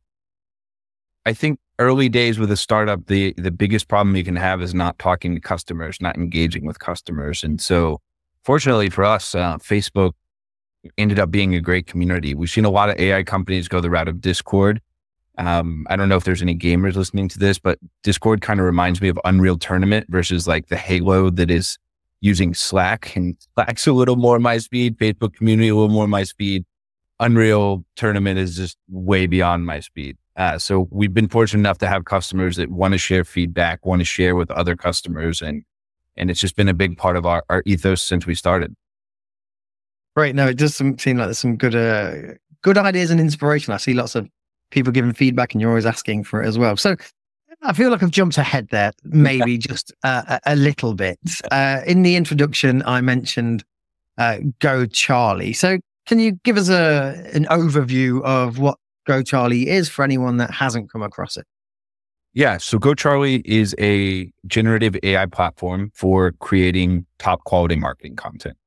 I think early days with a startup, the the biggest problem you can have is not talking to customers, not engaging with customers, and so fortunately for us, uh, Facebook ended up being a great community. We've seen a lot of AI companies go the route of Discord. Um, I don't know if there's any gamers listening to this, but Discord kind of reminds me of Unreal Tournament versus like the Halo that is using Slack and Slack's a little more my speed, Facebook community a little more my speed. Unreal Tournament is just way beyond my speed. Uh, so we've been fortunate enough to have customers that want to share feedback, want to share with other customers, and and it's just been a big part of our, our ethos since we started.
Right. No, it does seem like there's some good uh, good ideas and inspiration. I see lots of people giving feedback, and you're always asking for it as well. So I feel like I've jumped ahead there, maybe just uh, a, little bit. Uh, in the introduction, I mentioned uh, Go Charlie. So can you give us a an overview of what Go Charlie is for anyone that hasn't come across it?
Yeah. So Go Charlie is a generative AI platform for creating top quality marketing content.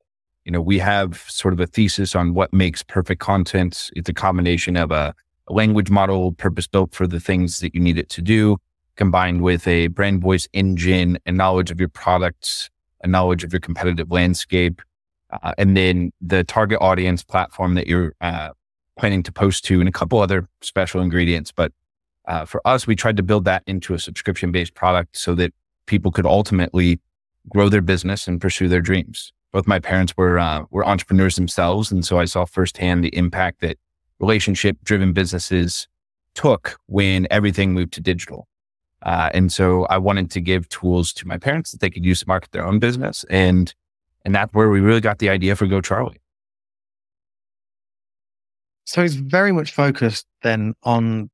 You know, we have sort of a thesis on what makes perfect content. It's a combination of a language model purpose built for the things that you need it to do, combined with a brand voice engine and knowledge of your products, a knowledge of your competitive landscape, uh, and then the target audience platform that you're uh, planning to post to, and a couple other special ingredients. But uh, for us, we tried to build that into a subscription based product so that people could ultimately grow their business and pursue their dreams. Both my parents were uh, were entrepreneurs themselves, and so I saw firsthand the impact that relationship driven businesses took when everything moved to digital. Uh, and so I wanted to give tools to my parents that they could use to market their own business, and and that's where we really got the idea for Go Charlie.
So it's very much focused then on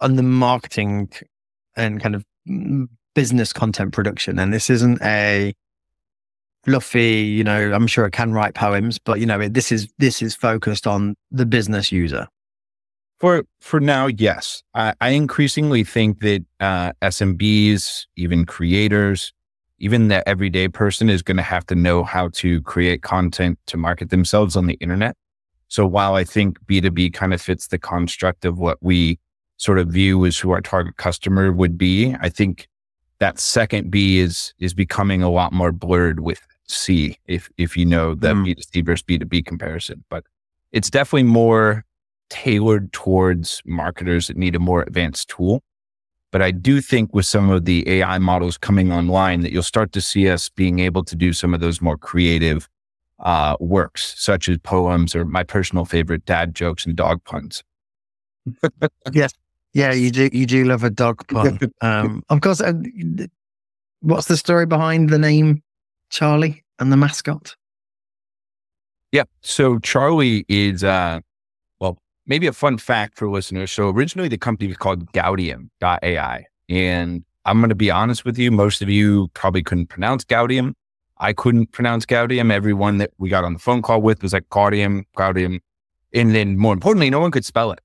on the marketing and kind of mm, business content production. And this isn't a fluffy, you know, I'm sure it can write poems, but you know, this is this is focused on the business user.
For for now, yes. I, I increasingly think that uh, SMBs, even creators, even the everyday person is going to have to know how to create content to market themselves on the internet. So while I think B2B kind of fits the construct of what we sort of view as who our target customer would be, I think that second B is is becoming a lot more blurred with C if if you know the mm. B2C versus B2B comparison. But it's definitely more tailored towards marketers that need a more advanced tool. But I do think with some of the AI models coming online that you'll start to see us being able to do some of those more creative uh, works, such as poems or my personal favorite, dad jokes and dog puns.
yes. Yeah, you do. You do love a dog pun. Um, of course. Uh, what's the story behind the name Charlie and the mascot?
Yeah. So Charlie is, uh, well, maybe a fun fact for listeners. So originally the company was called Gaudium.ai. And I'm going to be honest with you. Most of you probably couldn't pronounce Gaudium. I couldn't pronounce Gaudium. Everyone that we got on the phone call with was like Gaudium, Gaudium. And then more importantly, no one could spell it.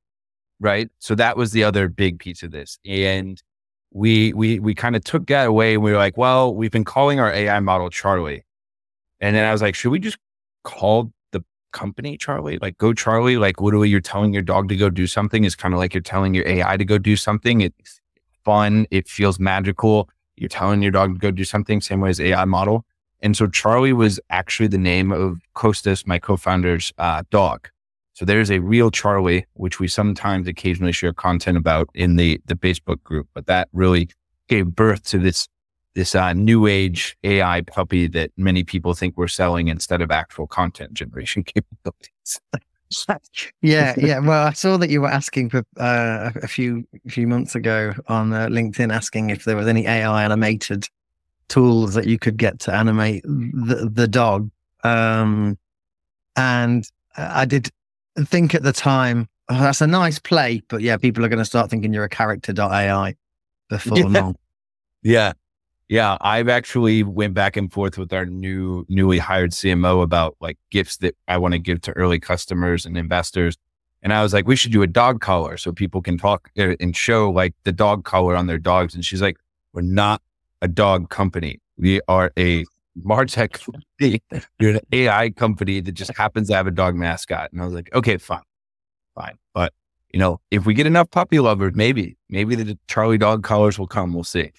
Right. So that was the other big piece of this. And we, we, we kind of took that away and we were like, well, we've been calling our AI model Charlie. And then I was like, should we just call the company Charlie? Like go Charlie, like literally you're telling your dog to go do something is kind of like you're telling your AI to go do something. It's fun. It feels magical. You're telling your dog to go do something, same way as AI model. And so Charlie was actually the name of Kostas, my co-founder's uh, dog. So there's a real Charlie, which we sometimes occasionally share content about in the the Facebook group. But that really gave birth to this this uh, new age AI puppy that many people think we're selling instead of actual content generation capabilities.
yeah, yeah. Well, I saw that you were asking for uh, a few few months ago on uh, LinkedIn, asking if there was any AI animated tools that you could get to animate the, the dog. Um, and I did think at the time, oh, that's a nice play, but yeah, people are going to start thinking you're a character.ai before
Yeah.
long.
Yeah. Yeah. I've actually went back and forth with our new, newly hired CMO about like gifts that I want to give to early customers and investors. And I was like, we should do a dog collar so people can talk uh, and show like the dog collar on their dogs. And she's like, we're not a dog company. We are a Martech company. You're an AI company that just happens to have a dog mascot. And I was like, okay, fine, fine. But you know, if we get enough puppy lovers, maybe, maybe the Charlie dog collars will come. We'll see.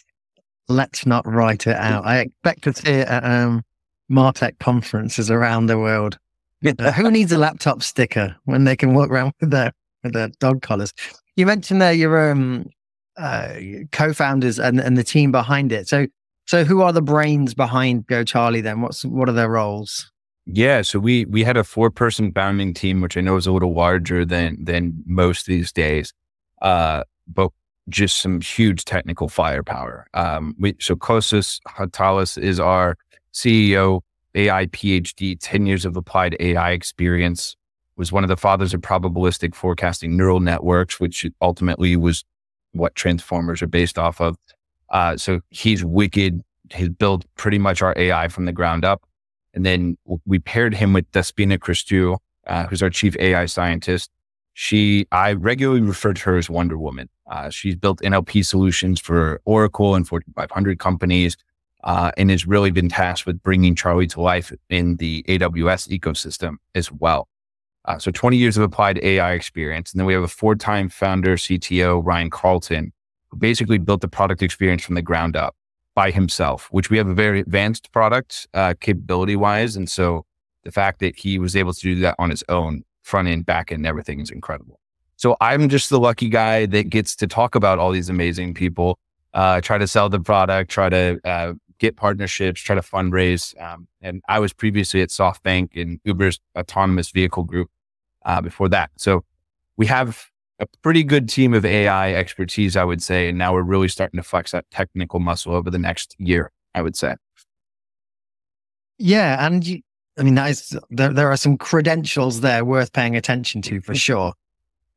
Let's not write it out. I expect to see it at um, Martech conferences around the world. Uh, who needs a laptop sticker when they can walk around with their with their dog collars? You mentioned there your um, uh, co-founders and, and the team behind it. So so who are the brains behind Go Charlie then? What's what are their roles?
Yeah, so we we had a four person founding team, which I know is a little larger than than most these days, uh, but just some huge technical firepower. Um, we, so Kostas Hatalis is our CEO, AI PhD, ten years of applied AI experience. Was one of the fathers of probabilistic forecasting neural networks, which ultimately was what transformers are based off of. Uh, so he's wicked. He's built pretty much our AI from the ground up. And then we paired him with Despina Christou, uh, who's our chief AI scientist. She, I regularly refer to her as Wonder Woman. Uh, she's built NLP solutions for Oracle and Fortune 500 companies, uh, and has really been tasked with bringing Charlie to life in the AWS ecosystem as well. Uh, so 20 years of applied AI experience. And then we have a four-time founder, CTO, Ryan Carlton, basically built the product experience from the ground up by himself, which we have a very advanced product uh, capability wise. And so the fact that he was able to do that on his own, front end, back end, everything is incredible. So I'm just the lucky guy that gets to talk about all these amazing people, uh, try to sell the product, try to uh, get partnerships, try to fundraise. Um, and I was previously at SoftBank and Uber's autonomous vehicle group uh, before that. So we have a pretty good team of AI expertise, I would say. And now we're really starting to flex that technical muscle over the next year, I would say.
Yeah, and you, I mean that is there. There are some credentials there worth paying attention to for sure.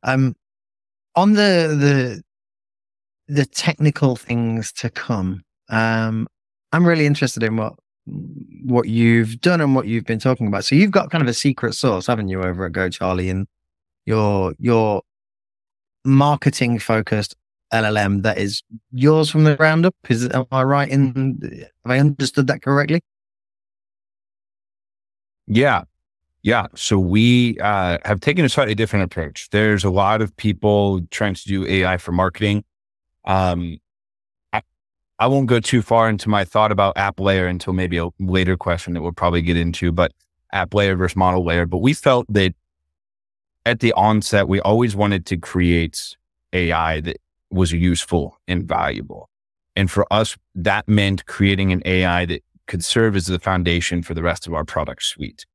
Um, on the the the technical things to come, um, I'm really interested in what what you've done and what you've been talking about. So you've got kind of a secret sauce, haven't you, over at Go Charlie, and your your marketing focused LLM that is yours from the ground up. Is am I right in? Have I understood that correctly?
Yeah. Yeah. So we uh, have taken a slightly different approach. There's a lot of people trying to do AI for marketing. Um, I, I won't go too far into my thought about app layer until maybe a later question that we'll probably get into, but app layer versus model layer. But we felt that at the onset, we always wanted to create AI that was useful and valuable. And for us, that meant creating an AI that could serve as the foundation for the rest of our product suite.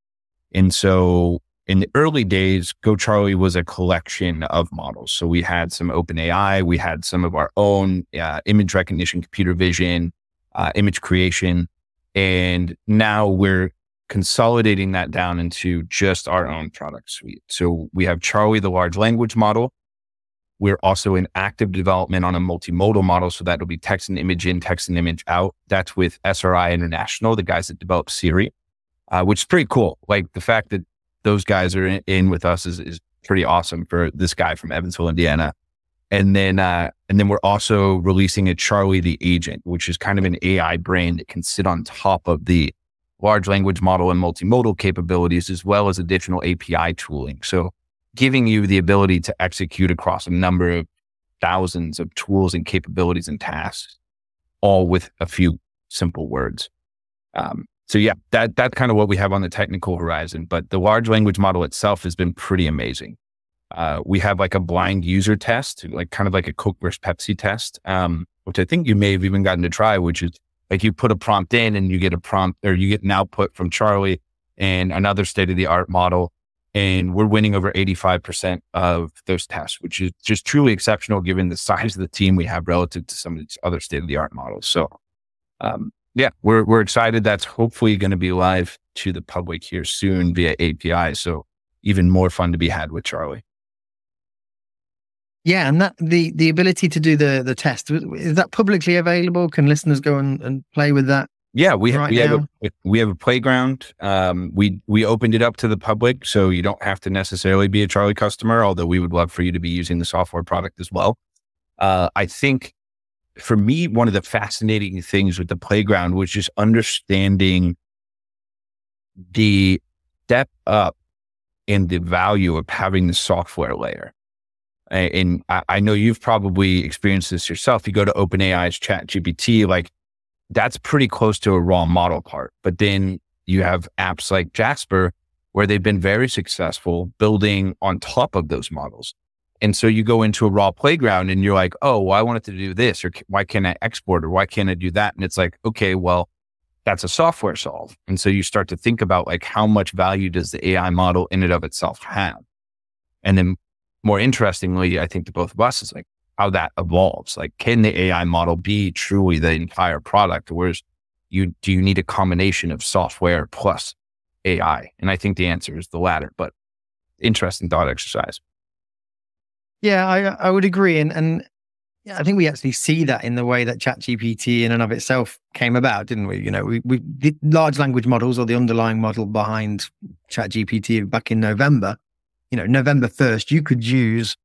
And so in the early days, GoCharlie was a collection of models. So we had some OpenAI, we had some of our own uh, image recognition, computer vision, uh, image creation. And now we're consolidating that down into just our own product suite. So we have Charlie, the large language model. We're also in active development on a multimodal model. So that'll be text and image in, text and image out. That's with SRI International, the guys that develop Siri, uh, which is pretty cool. Like the fact that those guys are in, in with us is, is pretty awesome for this guy from Evansville, Indiana. And then, uh, and then we're also releasing a Charlie the agent, which is kind of an AI brain that can sit on top of the large language model and multimodal capabilities, as well as additional API tooling. So giving you the ability to execute across a number of thousands of tools and capabilities and tasks, all with a few simple words. Um, so yeah, that that's kind of what we have on the technical horizon. But the large language model itself has been pretty amazing. Uh, we have like a blind user test, like kind of like a Coke versus Pepsi test, um, which I think you may have even gotten to try, which is like you put a prompt in and you get a prompt or you get an output from Charlie and another state of the art model and we're winning over 85% of those tests, which is just truly exceptional given the size of the team we have relative to some of these other state of the art models. So, um, yeah, we're, we're excited. That's hopefully going to be live to the public here soon via API. So even more fun to be had with Charlie.
Yeah, and that the the ability to do the the test is that publicly available? Can listeners go and, and play with that?
Yeah, we right we have a we have a playground. Um, we we opened it up to the public, so you don't have to necessarily be a Charlie customer. Although we would love for you to be using the software product as well. Uh, I think for me, one of the fascinating things with the playground was just understanding the step up in the value of having the software layer and I, know you've probably experienced this yourself. You go to OpenAI's Chat GPT, like that's pretty close to a raw model part. But then you have apps like Jasper, where they've been very successful building on top of those models. And so you go into a raw playground and you're like, oh, well, I wanted to do this, or why can't I export, or why can't I do that? And it's like, okay, well, that's a software solve. And so you start to think about like how much value does the AI model in and of itself have? And then more interestingly, I think to both of us is like how that evolves. Like, can the AI model be truly the entire product? Whereas you do you need a combination of software plus AI? And I think the answer is the latter, but interesting thought exercise.
Yeah, I I would agree. And and yeah, I think we actually see that in the way that ChatGPT in and of itself came about, didn't we? You know, we, we the large language models or the underlying model behind ChatGPT back in November you know, November 1st, you could use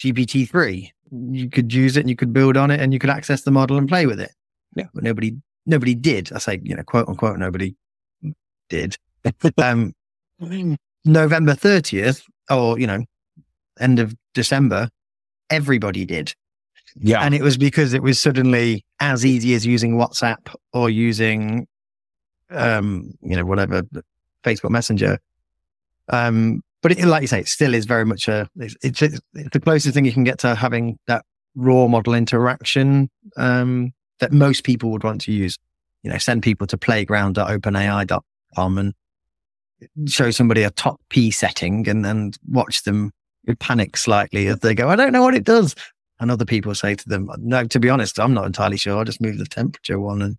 GPT-3. You could use it and you could build on it and you could access the model and play with it.
Yeah.
But nobody, nobody did. I say, you know, quote unquote, nobody did. um, November 30th or, you know, end of December, everybody did.
Yeah.
And it was because it was suddenly as easy as using WhatsApp or using, um, you know, whatever, Facebook Messenger. Um, but it, like you say, it still is very much a, it's, it's, it's, the closest thing you can get to having that raw model interaction um, that most people would want to use. You know, send people to playground.openai.com and show somebody a top P setting and then watch them panic slightly as they go, I don't know what it does. And other people say to them, no, to be honest, I'm not entirely sure. I'll just move the temperature one and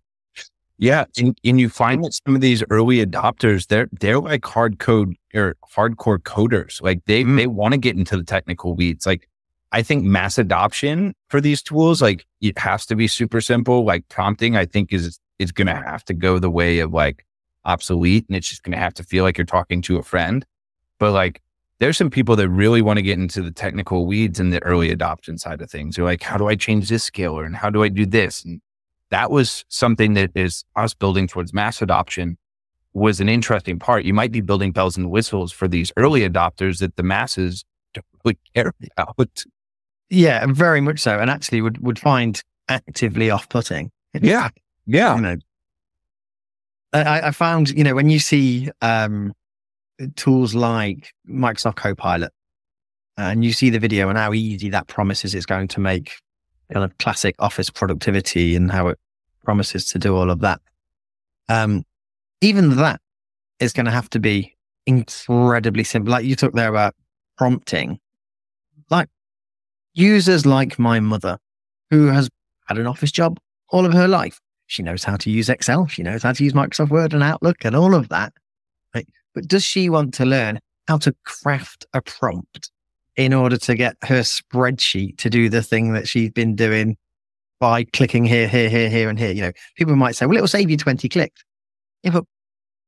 yeah, and, and you find that some of these early adopters, they're they're like hard code or hardcore coders. Like they mm. they want to get into the technical weeds. Like I think mass adoption for these tools, like it has to be super simple. Like prompting, I think is is going to have to go the way of like obsolete, and it's just going to have to feel like you're talking to a friend. But like there's some people that really want to get into the technical weeds and the early adoption side of things. They're like, how do I change this scaler and how do I do this? And that was something that is us building towards mass adoption was an interesting part. You might be building bells and whistles for these early adopters that the masses don't really care about.
Yeah, very much so. And actually would, would find actively off putting.
Yeah. Yeah. You know,
I, I, found, you know, when you see um, tools like Microsoft Copilot and you see the video and how easy that promises it's going to make kind of classic office productivity and how it promises to do all of that. Um, even that is going to have to be incredibly simple. Like you talked there about prompting, like users like my mother, who has had an office job all of her life. She knows how to use Excel. She knows how to use Microsoft Word and Outlook and all of that. Right? But does she want to learn how to craft a prompt in order to get her spreadsheet to do the thing that she's been doing by clicking here, here, here, here, and here. You know, people might say, well, it will save you 20 clicks. Yeah, but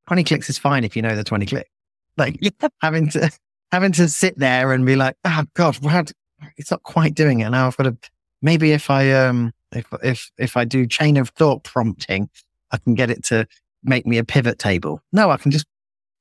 20 clicks is fine if you know the 20 clicks. Like yeah. having to, having to sit there and be like, oh God, what? it's not quite doing it. Now I've got to, maybe if I, um, if, if, if I do chain of thought prompting, I can get it to make me a pivot table. No, I can just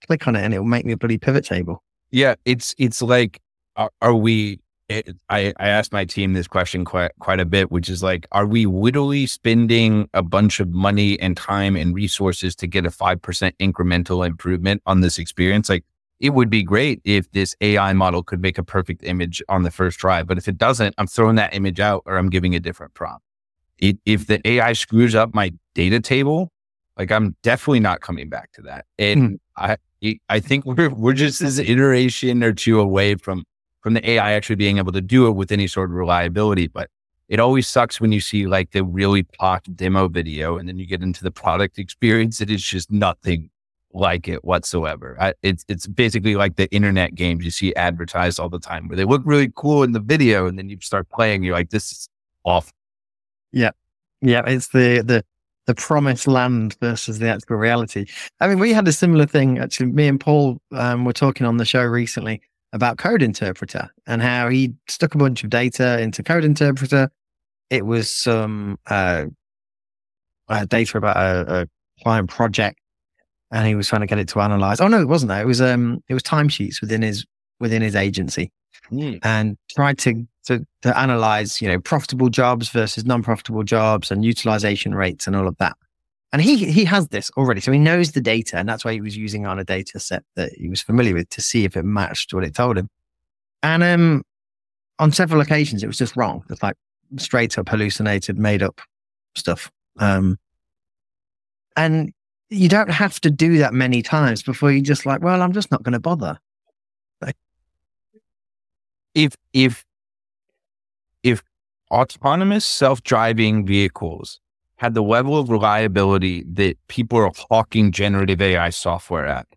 click on it and it will make me a bloody pivot table.
Yeah. It's, it's like, are, are we it, I, I asked my team this question quite quite a bit, which is like, are we literally spending a bunch of money and time and resources to get a five percent incremental improvement on this experience? Like, it would be great if this AI model could make a perfect image on the first try, but if it doesn't, I'm throwing that image out or I'm giving a different prompt. It, if the AI screws up my data table, like I'm definitely not coming back to that. And mm. I I think we're we're just this iteration or two away from from the AI actually being able to do it with any sort of reliability. But it always sucks when you see like the really posh demo video and then you get into the product experience. It is just nothing like it whatsoever. I, it's it's basically like the internet games you see advertised all the time, where they look really cool in the video, and then you start playing, you're like, this is awful.
Yeah, yeah, it's the the the promised land versus the actual reality. I mean, we had a similar thing actually. Me and Paul um, were talking on the show recently about Code Interpreter and how he stuck a bunch of data into Code Interpreter. It was some uh, uh, data about a, a client project and he was trying to get it to analyze. Oh no, it wasn't that. It was um it was timesheets within his within his agency, mm. and tried to, to to analyze you know profitable jobs versus non-profitable jobs and utilization rates and all of that. And he he has this already, so he knows the data, and that's why he was using on a data set that he was familiar with to see if it matched what it told him. And um, on several occasions, it was just wrong. It's like straight up hallucinated, made up stuff. Um, and you don't have to do that many times before you just like, well, I'm just not going to bother. Like,
if if if autonomous self-driving vehicles had the level of reliability that people are hawking generative AI software at,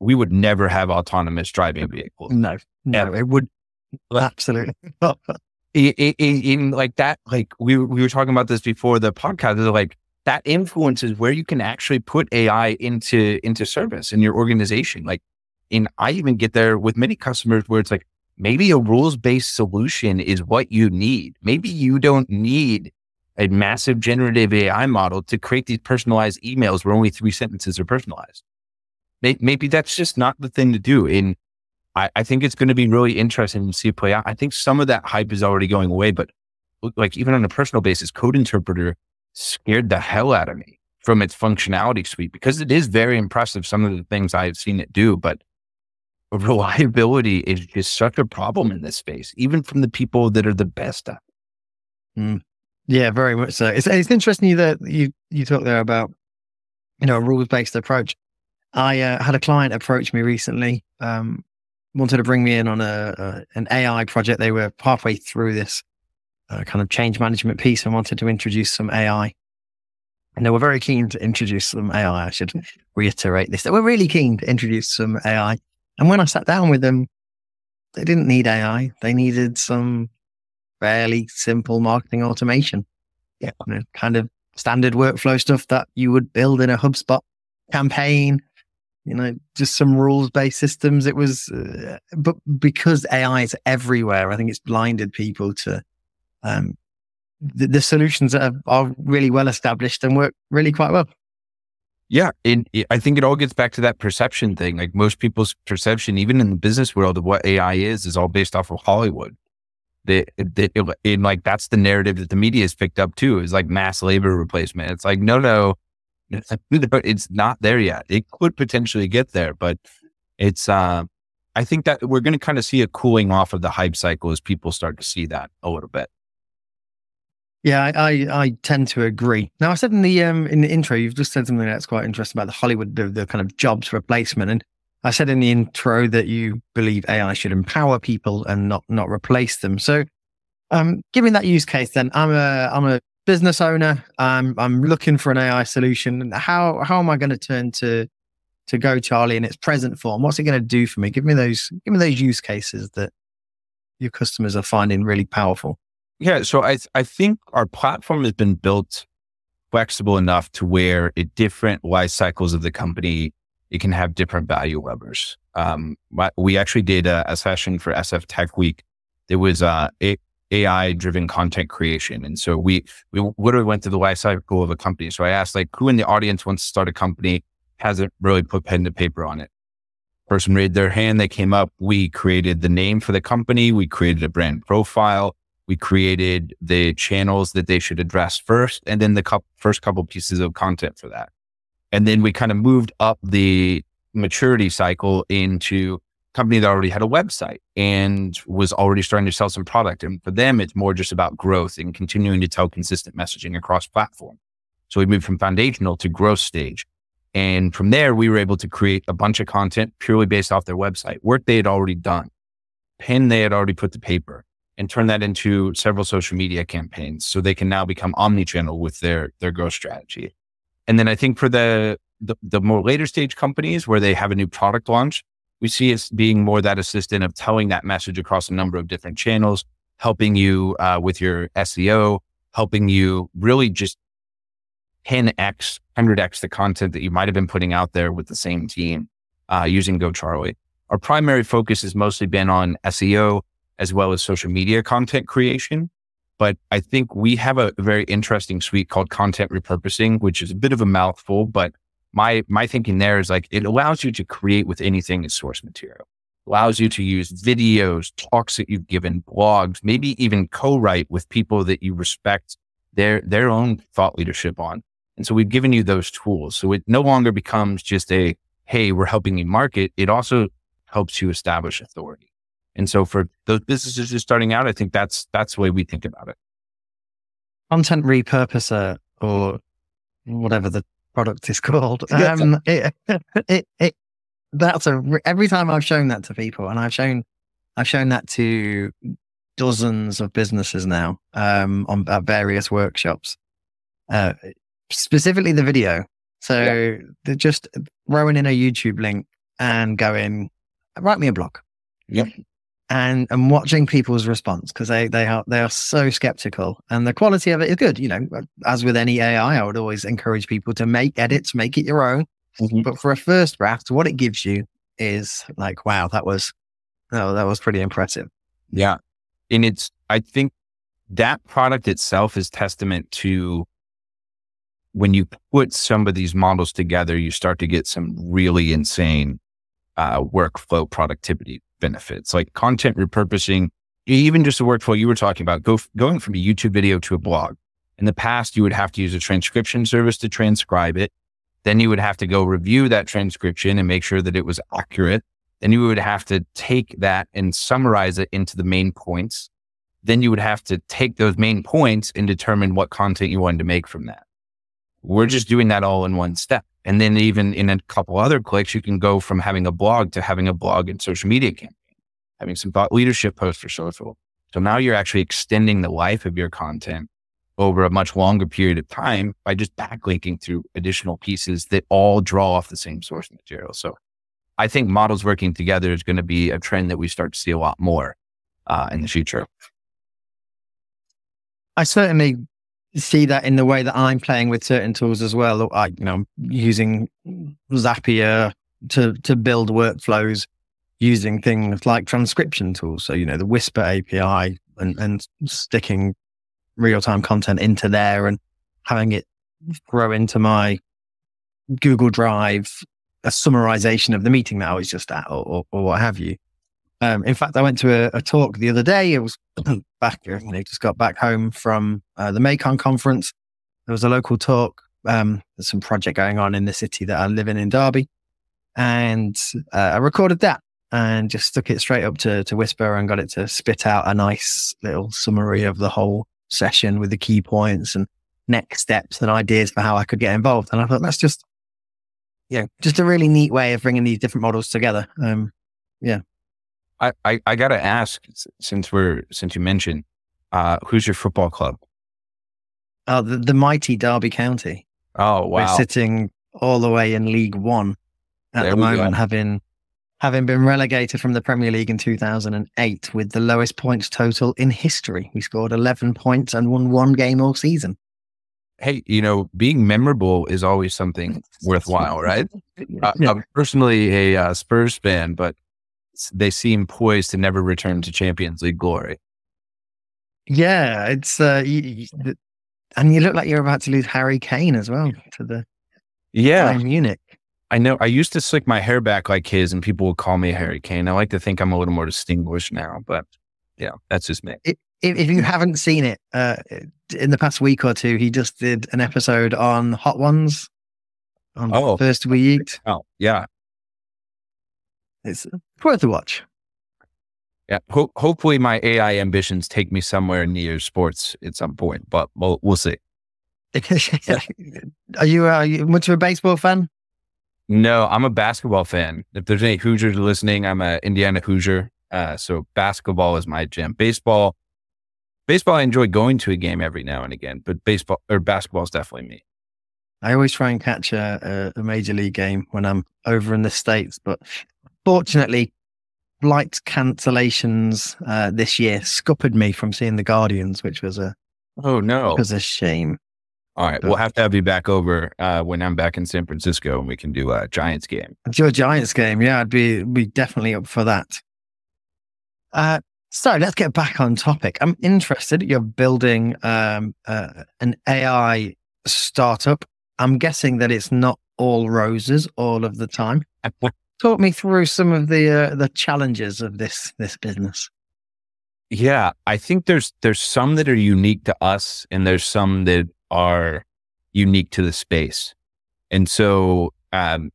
we would never have autonomous driving vehicles.
No, no, it would absolutely.
in, in, in, like that, like we we were talking about this before the podcast. Is like that influences where you can actually put AI into into service in your organization. Like, and I even get there with many customers where it's like maybe a rules based solution is what you need. Maybe you don't need a massive generative AI model to create these personalized emails where only three sentences are personalized. Maybe that's just not the thing to do. And I, I think it's going to be really interesting to see it play out. I think some of that hype is already going away, but like even on a personal basis, Code Interpreter scared the hell out of me from its functionality suite because it is very impressive. Some of the things I've seen it do, but reliability is just such a problem in this space, even from the people that are the best at.
Mm. Yeah, very much so. It's, it's interesting that you you talk there about you know a rules based approach. I uh, had a client approach me recently, um, wanted to bring me in on a, a, an AI project. They were halfway through this uh, kind of change management piece and wanted to introduce some AI. And they were very keen to introduce some AI. I should reiterate this. They were really keen to introduce some AI. And when I sat down with them, they didn't need AI. They needed some fairly simple marketing automation. Yeah. You know, kind of standard workflow stuff that you would build in a HubSpot campaign, you know, just some rules based systems. It was, uh, but because AI is everywhere, I think it's blinded people to um, the, the, solutions are, are really well established and work really quite well.
Yeah, and I think it all gets back to that perception thing. Like most people's perception, even in the business world, of what AI is, is all based off of Hollywood. That, that and like that's the narrative that the media has picked up too. Is like mass labor replacement. It's like no, no, it's not there yet. It could potentially get there, but it's. uh I think that we're going to kind of see a cooling off of the hype cycle as people start to see that a little bit.
Yeah, I, I, I tend to agree. Now, I said in the um in the intro, you've just said something that's quite interesting about the Hollywood, the, the kind of jobs replacement, and I said in the intro that you believe AI should empower people and not not replace them. So, um, given that use case, then I'm a I'm a business owner. I'm I'm looking for an AI solution. How how am I going to turn to to Go Charlie in its present form? What's it going to do for me? Give me those give me those use cases that your customers are finding really powerful.
Yeah. So I, I think our platform has been built flexible enough to where at different life cycles of the company, it can have different value levers. Um, we actually did a, a, session for SF Tech Week. It was uh, AI driven content creation. And so we, we literally went through the life cycle of a company. So I asked like, who in the audience wants to start a company, hasn't really put pen to paper on it? Person raised their hand. They came up. We created the name for the company. We created a brand profile. We created the channels that they should address first, and then the co- first couple pieces of content for that. And then we kind of moved up the maturity cycle into company that already had a website and was already starting to sell some product. And for them, it's more just about growth and continuing to tell consistent messaging across platform. So we moved from foundational to growth stage. And from there, we were able to create a bunch of content purely based off their website, work they had already done, pen they had already put to paper and turn that into several social media campaigns so they can now become omni-channel with their their growth strategy. And then I think for the the, the more later stage companies where they have a new product launch, we see it being more that assistant of telling that message across a number of different channels, helping you uh, with your SEO, helping you really just 10x, 100x the content that you might have been putting out there with the same team uh, using GoCharlie. Our primary focus has mostly been on SEO as well as social media content creation. But I think we have a very interesting suite called content repurposing, which is a bit of a mouthful, but my my thinking there is like it allows you to create with anything as source material. Allows you to use videos, talks that you've given, blogs, maybe even co-write with people that you respect their their own thought leadership on. And so we've given you those tools. So it no longer becomes just a, hey, we're helping you market. It also helps you establish authority. And so for those businesses just starting out, I think that's that's the way we think about it.
Content repurposer or whatever the product is called. Um, it, it, it, that's a every time I've shown that to people, and I've shown I've shown that to dozens of businesses now um, on at various workshops. Uh, specifically the video. So yeah. they're just throwing in a YouTube link and going, write me a blog.
Yep.
And and watching people's response because they they are they are so skeptical and the quality of it is good. You know, as with any AI, I would always encourage people to make edits, make it your own. Mm-hmm. But for a first draft, what it gives you is like, wow, that was oh, that was pretty impressive.
Yeah. And it's I think that product itself is testament to when you put some of these models together, you start to get some really insane uh, workflow productivity benefits, like content repurposing, even just the workflow you were talking about, go, going from a YouTube video to a blog. In the past, you would have to use a transcription service to transcribe it. Then you would have to go review that transcription and make sure that it was accurate. Then you would have to take that and summarize it into the main points. Then you would have to take those main points and determine what content you wanted to make from that. We're just doing that all in one step. And then even in a couple other clicks, you can go from having a blog to having a blog and social media campaign, having some thought leadership posts for social. So now you're actually extending the life of your content over a much longer period of time by just backlinking through additional pieces that all draw off the same source material. So I think models working together is going to be a trend that we start to see a lot more uh, in the future.
I certainly see that in the way that I'm playing with certain tools as well. I, you know, using Zapier to to build workflows using things like transcription tools. So, you know, the Whisper API and, and sticking real time content into there and having it grow into my Google Drive, a summarization of the meeting that I was just at or, or, or what have you. Um, in fact, I went to a, a, talk the other day. It was back, you know, just got back home from uh, the MAICON conference. There was a local talk. Um, there's some project going on in the city that I live in in Derby, and uh, I recorded that and just stuck it straight up to to Whisper and got it to spit out a nice little summary of the whole session with the key points and next steps and ideas for how I could get involved. And I thought that's just, yeah, just a really neat way of bringing these different models together. Um, yeah,
I, I, I got to ask since we're since you mentioned uh, who's your football club?
Oh, the, the mighty Derby County.
Oh wow!
We're sitting all the way in League One at there the moment, go. having having been relegated from the Premier League in 2008 with the lowest points total in history. We scored 11 points and won one game all season.
Hey, you know, being memorable is always something worthwhile, right? yeah. I'm personally a uh, Spurs fan, but they seem poised to never return to Champions League glory.
Yeah, it's uh, you, and you look like you're about to lose Harry Kane as well to the
yeah
Munich.
I know. I used to slick my hair back like his, and people would call me Harry Kane. I like to think I'm a little more distinguished now, but yeah, that's just me.
If, if you haven't seen it, uh, in the past week or two, he just did an episode on Hot Ones on oh, First We Feast.
Oh, yeah.
It's worth a watch.
Yeah. Ho- hopefully, my AI ambitions take me somewhere near sports at some point, but we'll, we'll see.
are you, uh, you much of a baseball fan?
No, I'm a basketball fan. If there's any Hoosiers listening, I'm a Indiana Hoosier. Uh, so basketball is my jam. Baseball, baseball, I enjoy going to a game every now and again, but baseball or basketball is definitely me.
I always try and catch a, a major league game when I'm over in the states, but fortunately, flight cancellations uh, this year scuppered me from seeing the Guardians, which was a
oh no,
was a shame.
All right, we'll have to have you back over uh, when I'm back in San Francisco, and we can do a Giants game.
Do a Giants game, yeah, I'd be be definitely up for that. Uh, so let's get back on topic. I'm interested. You're building um, uh, an AI startup. I'm guessing that it's not all roses all of the time. Talk me through some of the uh, the challenges of this this business.
Yeah, I think there's there's some that are unique to us, and there's some that are unique to the space. And so um,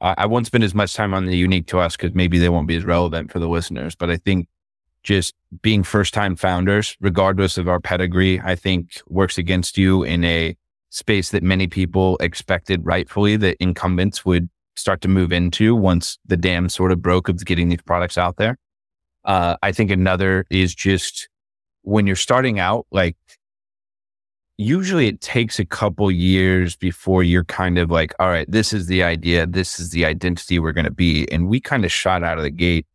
I, I won't spend as much time on the unique to us because maybe they won't be as relevant for the listeners. But I think just being first time founders, regardless of our pedigree, I think works against you in a space that many people expected rightfully that incumbents would start to move into once the dam sort of broke of getting these products out there. Uh, I think another is just when you're starting out, like usually it takes a couple years before you're kind of like, all right, this is the idea. This is the identity we're going to be. And we kind of shot out of the gate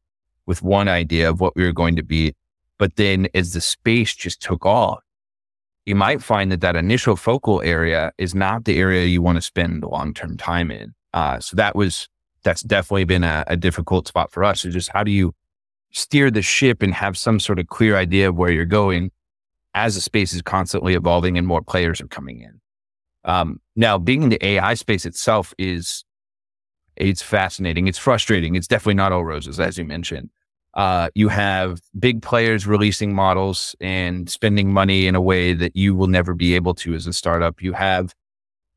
with one idea of what we were going to be. But then as the space just took off, you might find that that initial focal area is not the area you want to spend long term time in. Uh, so that was, that's definitely been a, a difficult spot for us. So just how do you steer the ship and have some sort of clear idea of where you're going as the space is constantly evolving and more players are coming in. Um, now, being in the AI space itself is it's fascinating. It's frustrating. It's definitely not all roses, as you mentioned. Uh, you have big players releasing models and spending money in a way that you will never be able to as a startup. You have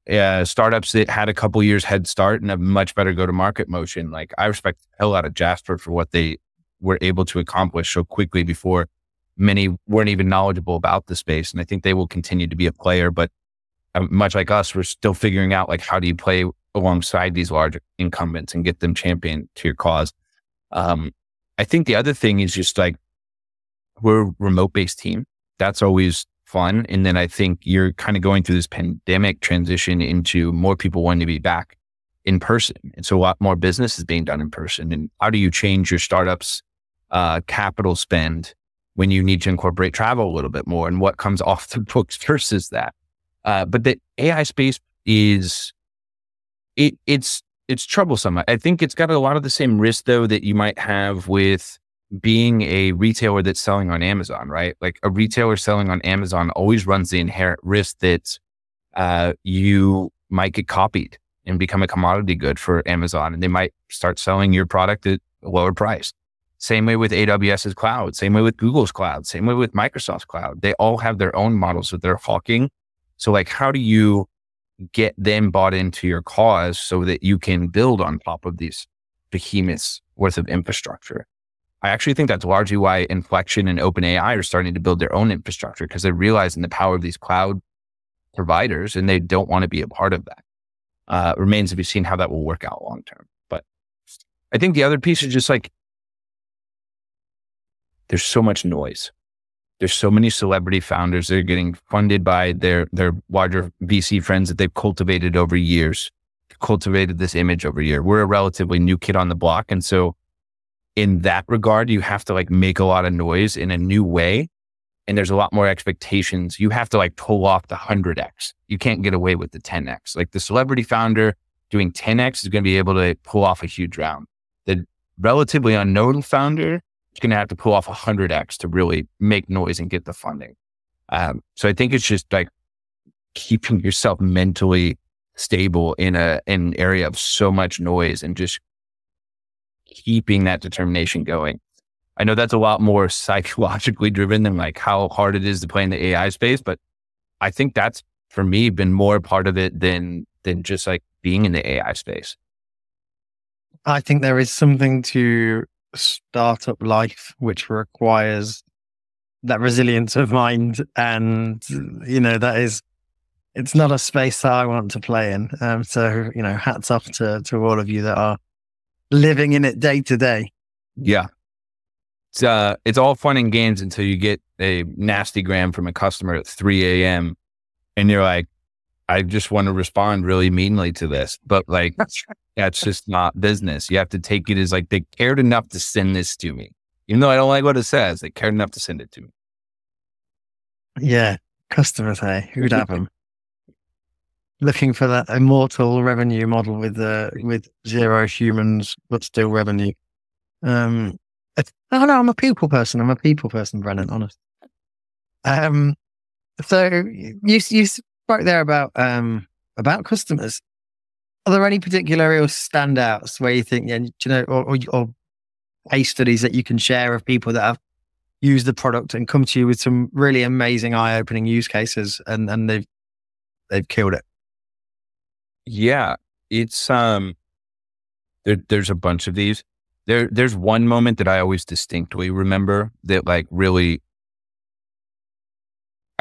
uh, startups that had a couple years head start and a much better go to market motion. Like I respect a hell out of Jasper for what they were able to accomplish so quickly before many weren't even knowledgeable about the space. And I think they will continue to be a player, but um, much like us, we're still figuring out like, how do you play alongside these large incumbents and get them champion to your cause? Um, I think the other thing is just like, we're a remote based team. That's always fun. And then I think you're kind of going through this pandemic transition into more people wanting to be back in person. And so a lot more business is being done in person. And how do you change your startups uh, capital spend when you need to incorporate travel a little bit more and what comes off the books versus that. Uh, but the AI space is it it's it's troublesome. I think it's got a lot of the same risk though that you might have with being a retailer that's selling on Amazon, right? Like a retailer selling on Amazon always runs the inherent risk that uh, you might get copied and become a commodity good for Amazon, and they might start selling your product at a lower price. Same way with AWS's cloud, same way with Google's cloud, same way with Microsoft's cloud. They all have their own models that they're hawking. So like, how do you get them bought into your cause so that you can build on top of these behemoths worth of infrastructure? I actually think that's largely why Inflection and OpenAI are starting to build their own infrastructure because they're realizing the power of these cloud providers and they don't want to be a part of that. Uh, remains to be seen how that will work out long term. But I think the other piece is just like there's so much noise. There's so many celebrity founders that are getting funded by their their larger VC friends that they've cultivated over years, cultivated this image over year. We're a relatively new kid on the block. And so in that regard, you have to like make a lot of noise in a new way. And there's a lot more expectations. You have to like pull off the 100x. You can't get away with the 10x. Like the celebrity founder doing 10x is going to be able to pull off a huge round. The relatively unknown founder is going to have to pull off a hundred X to really make noise and get the funding. Um, so I think it's just like keeping yourself mentally stable in a, in an area of so much noise and just keeping that determination going. I know that's a lot more psychologically driven than like how hard it is to play in the AI space, but I think that's for me been more part of it than, than just like being in the AI space.
I think there is something to startup life, which requires that resilience of mind. And, you know, that is, it's not a space that I want to play in. Um, so, you know, hats off to, to all of you that are living in it day to day.
Yeah. It's, uh, it's all fun and games until you get a nasty gram from a customer at 3 a.m. and you're like, I just want to respond really meanly to this, but like, that's just not business. You have to take it as like they cared enough to send this to me. Even though I don't like what it says, they cared enough to send it to me.
Yeah. Customers, hey, who'd have them? Looking for that immortal revenue model with uh, with zero humans, but still revenue. Um, oh no, I'm a people person. I'm a people person, Brennan. Honest. Um, so you you spoke there about um about customers. Are there any particular real standouts where you think, yeah, you know, or, or, or case studies that you can share of people that have used the product and come to you with some really amazing eye-opening use cases, and and they've they've killed it?
Yeah, it's um, there, there's a bunch of these. There, there's one moment that I always distinctly remember that like really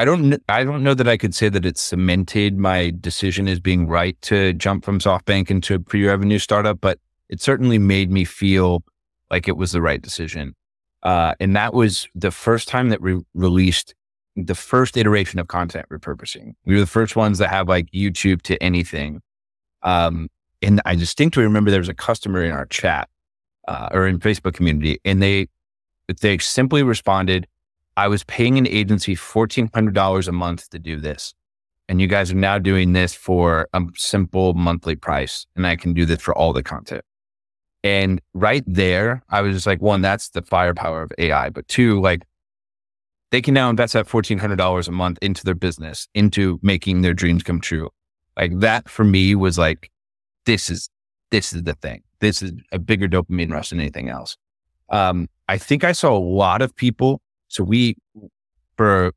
I don't I don't know that I could say that it cemented my decision as being right to jump from SoftBank into a pre-revenue startup, but it certainly made me feel like it was the right decision. Uh, and that was the first time that we released the first iteration of content repurposing. We were the first ones that have like YouTube to anything. Um, and I distinctly remember there was a customer in our chat uh, or in Facebook community, and they they simply responded, "I was paying an agency fourteen hundred dollars a month to do this, and you guys are now doing this for a simple monthly price, and I can do this for all the content." And right there, I was just like, one, that's the firepower of AI, but two, like they can now invest that fourteen hundred dollars a month into their business, into making their dreams come true. Like that for me was like, this is this is the thing. This is a bigger dopamine rush than anything else. Um, I think I saw a lot of people. So we, for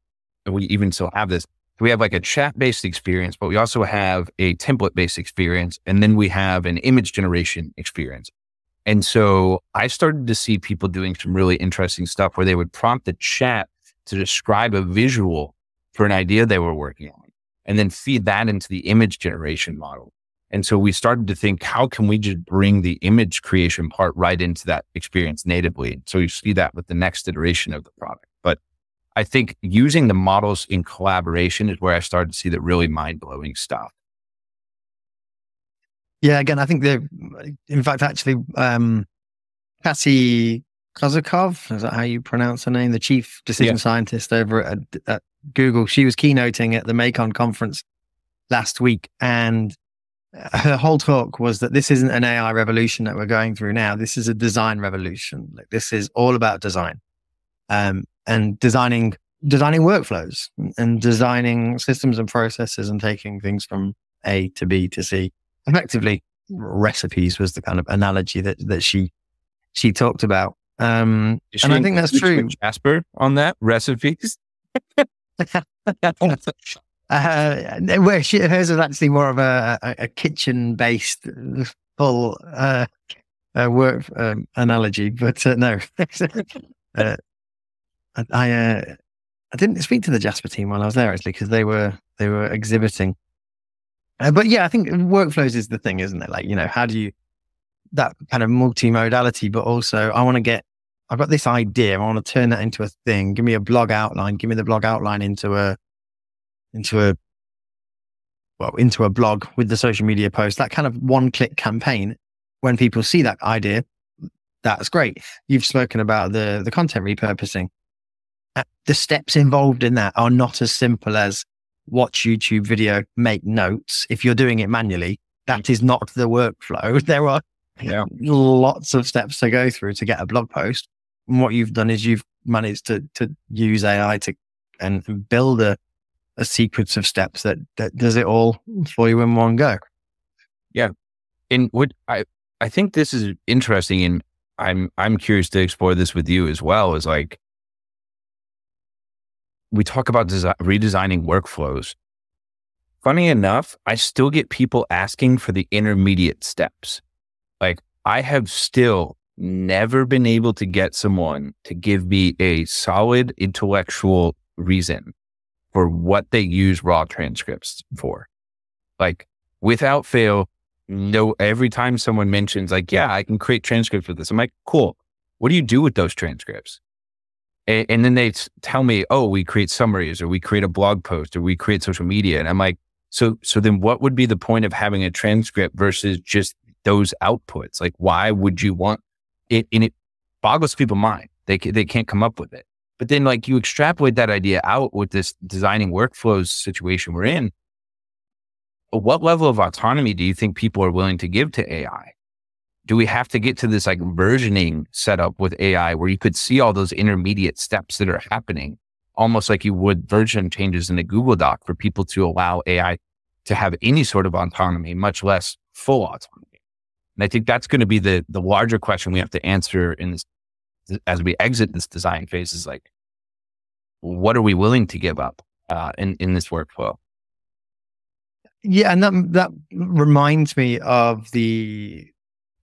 we even still have this. We have like a chat based experience, but we also have a template based experience, and then we have an image generation experience. And so I started to see people doing some really interesting stuff where they would prompt the chat to describe a visual for an idea they were working on and then feed that into the image generation model. And so we started to think, how can we just bring the image creation part right into that experience natively? So you see that with the next iteration of the product. But I think using the models in collaboration is where I started to see the really mind blowing stuff.
Yeah, again, I think the, in fact, actually, um, Cassie Kozyrkov, is that how you pronounce her name? The chief decision yeah. scientist over at, at Google. She was keynoting at the MAICON conference last week, and her whole talk was that this isn't an AI revolution that we're going through now. This is a design revolution. Like this is all about design, um, and designing designing workflows and designing systems and processes and taking things from A to B to C. Effectively, recipes was the kind of analogy that that she she talked about. Um, and I think that's true.
Jasper on that recipes.
Uh, where she, hers was actually more of a, a, a kitchen based full uh, uh, work um, analogy, but uh, no. uh, I uh, I didn't speak to the Jasper team while I was there actually because they were they were exhibiting. But yeah, I think workflows is the thing, isn't it? Like you know, how do you that kind of multimodality, but also I want to get I've got this idea. I want to turn that into a thing. Give me a blog outline. Give me the blog outline into a into a well into a blog with the social media post that kind of one click campaign when people see that idea that's great you've spoken about the the content repurposing uh, the steps involved in that are not as simple as watch youtube video make notes if you're doing it manually that is not the workflow there are yeah. lots of steps to go through to get a blog post what you've done is you've managed to to use ai to and build a a sequence of steps that that does it all for you in one go.
Yeah, and what I I think this is interesting, and I'm I'm curious to explore this with you as well. Is like we talk about design, redesigning workflows. Funny enough, I still get people asking for the intermediate steps. Like I have still never been able to get someone to give me a solid intellectual reason for what they use raw transcripts for. Like without fail, no, every time someone mentions like, yeah, I can create transcripts with this. I'm like, cool. What do you do with those transcripts? And, and then they tell me, oh, we create summaries or we create a blog post or we create social media. And I'm like, So, so then what would be the point of having a transcript versus just those outputs? Like, why would you want it? And it boggles people's mind. They, they can't come up with it. But then like you extrapolate that idea out with this designing workflows situation we're in. What level of autonomy do you think people are willing to give to AI? Do we have to get to this like versioning setup with AI where you could see all those intermediate steps that are happening, almost like you would version changes in a Google Doc for people to allow AI to have any sort of autonomy, much less full autonomy? And I think that's going to be the the larger question we have to answer in this as we exit this design phase is like, what are we willing to give up uh, in in this workflow?
Yeah, and that that reminds me of the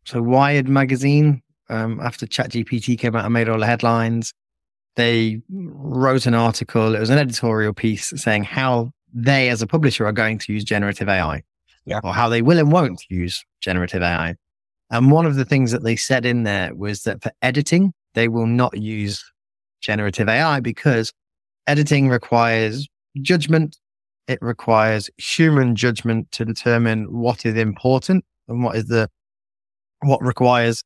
so Wired magazine. Um, after ChatGPT came out and made all the headlines, they wrote an article. It was an editorial piece saying how they, as a publisher, are going to use generative AI,
yeah.
or how they will and won't use generative AI. And one of the things that they said in there was that for editing, they will not use generative AI because editing requires judgment. It requires human judgment to determine what is important and what is the, what requires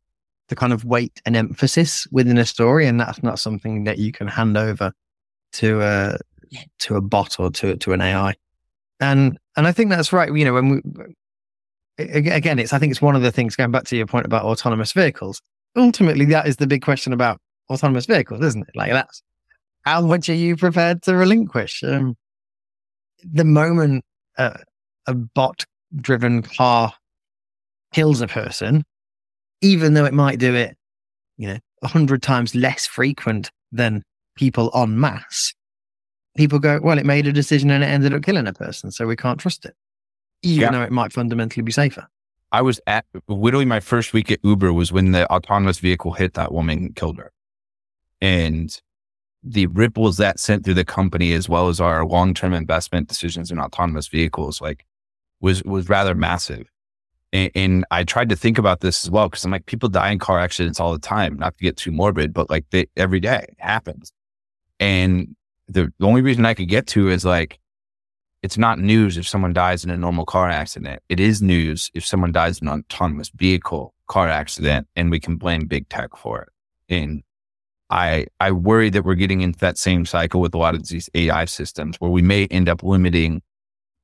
the kind of weight and emphasis within a story. And that's not something that you can hand over to a, to a bot or to, to an AI. And, and I think that's right. You know, when we, again, it's, I think it's one of the things going back to your point about autonomous vehicles ultimately that is the big question about autonomous vehicles, isn't it? Like that's how much are you prepared to relinquish? Um, the moment a bot driven car kills a person, even though it might do it, you know, a hundred times less frequent than people en masse, people go, well, it made a decision and it ended up killing a person. So we can't trust it, even yeah. though it might fundamentally be safer.
I was at literally my first week at Uber was when the autonomous vehicle hit that woman and killed her. And the ripples that sent through the company as well as our long-term investment decisions in autonomous vehicles like was was rather massive. And, and I tried to think about this as well because I'm like, people die in car accidents all the time. Not to get too morbid, but like they, every day it happens. And the, the only reason I could get to is like it's not news if someone dies in a normal car accident. It is news if someone dies in an autonomous vehicle car accident and we can blame big tech for it. And I I worry that we're getting into that same cycle with a lot of these AI systems where we may end up limiting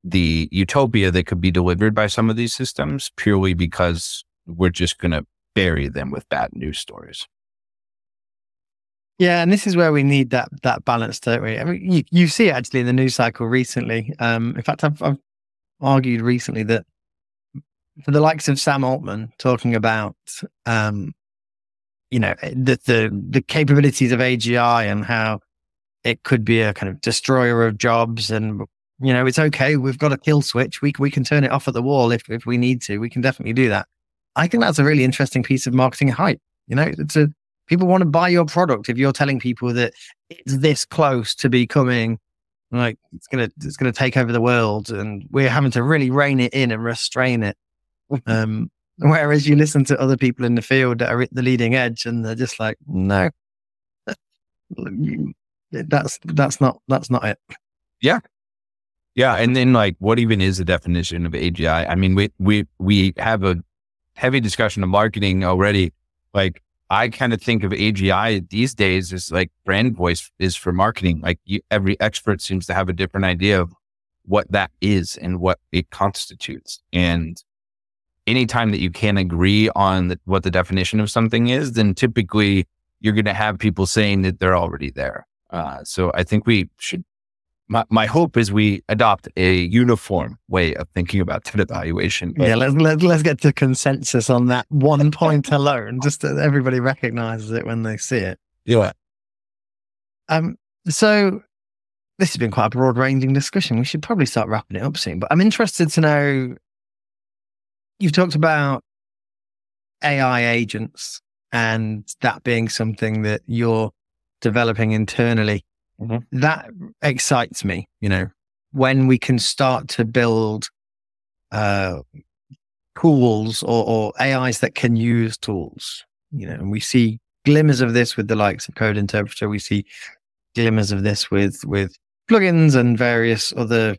the utopia that could be delivered by some of these systems purely because we're just going to bury them with bad news stories.
Yeah, and this is where we need that that balance, don't we? I mean, you, you see actually in the news cycle recently. Um, in fact, I've, I've argued recently that for the likes of Sam Altman talking about, um, you know, eh, the, the the capabilities of AGI and how it could be a kind of destroyer of jobs, and you know, it's okay. We've got a kill switch. We we can turn it off at the wall if if we need to. We can definitely do that. I think that's a really interesting piece of marketing hype. You know, it's a people want to buy your product if you're telling people that it's this close to becoming like it's gonna it's gonna take over the world and we're having to really rein it in and restrain it. Um whereas you listen to other people in the field that are at the leading edge and they're just like no. That's that's not that's not it.
Yeah. Yeah and then like what even is the definition of agi i mean we we we have a heavy discussion of marketing already like I kind of think of AGI these days as like brand voice is for marketing. Like you, every expert seems to have a different idea of what that is and what it constitutes. And anytime that you can't agree on the, what the definition of something is, then typically you're going to have people saying that they're already there. Uh, so I think we should my, my hope is we adopt a uniform way of thinking about that evaluation.
But yeah, let's, let's, let's get to consensus on that one point alone, just that everybody recognizes it when they see it.
Yeah.
Um, so this has been quite a broad ranging discussion. We should probably start wrapping it up soon, but I'm interested to know you've talked about AI agents and that being something that you're developing internally. Mm-hmm. That excites me, you know, when we can start to build uh, tools or, or AIs that can use tools, you know, and we see glimmers of this with the likes of Code Interpreter. We see glimmers of this with with plugins and various other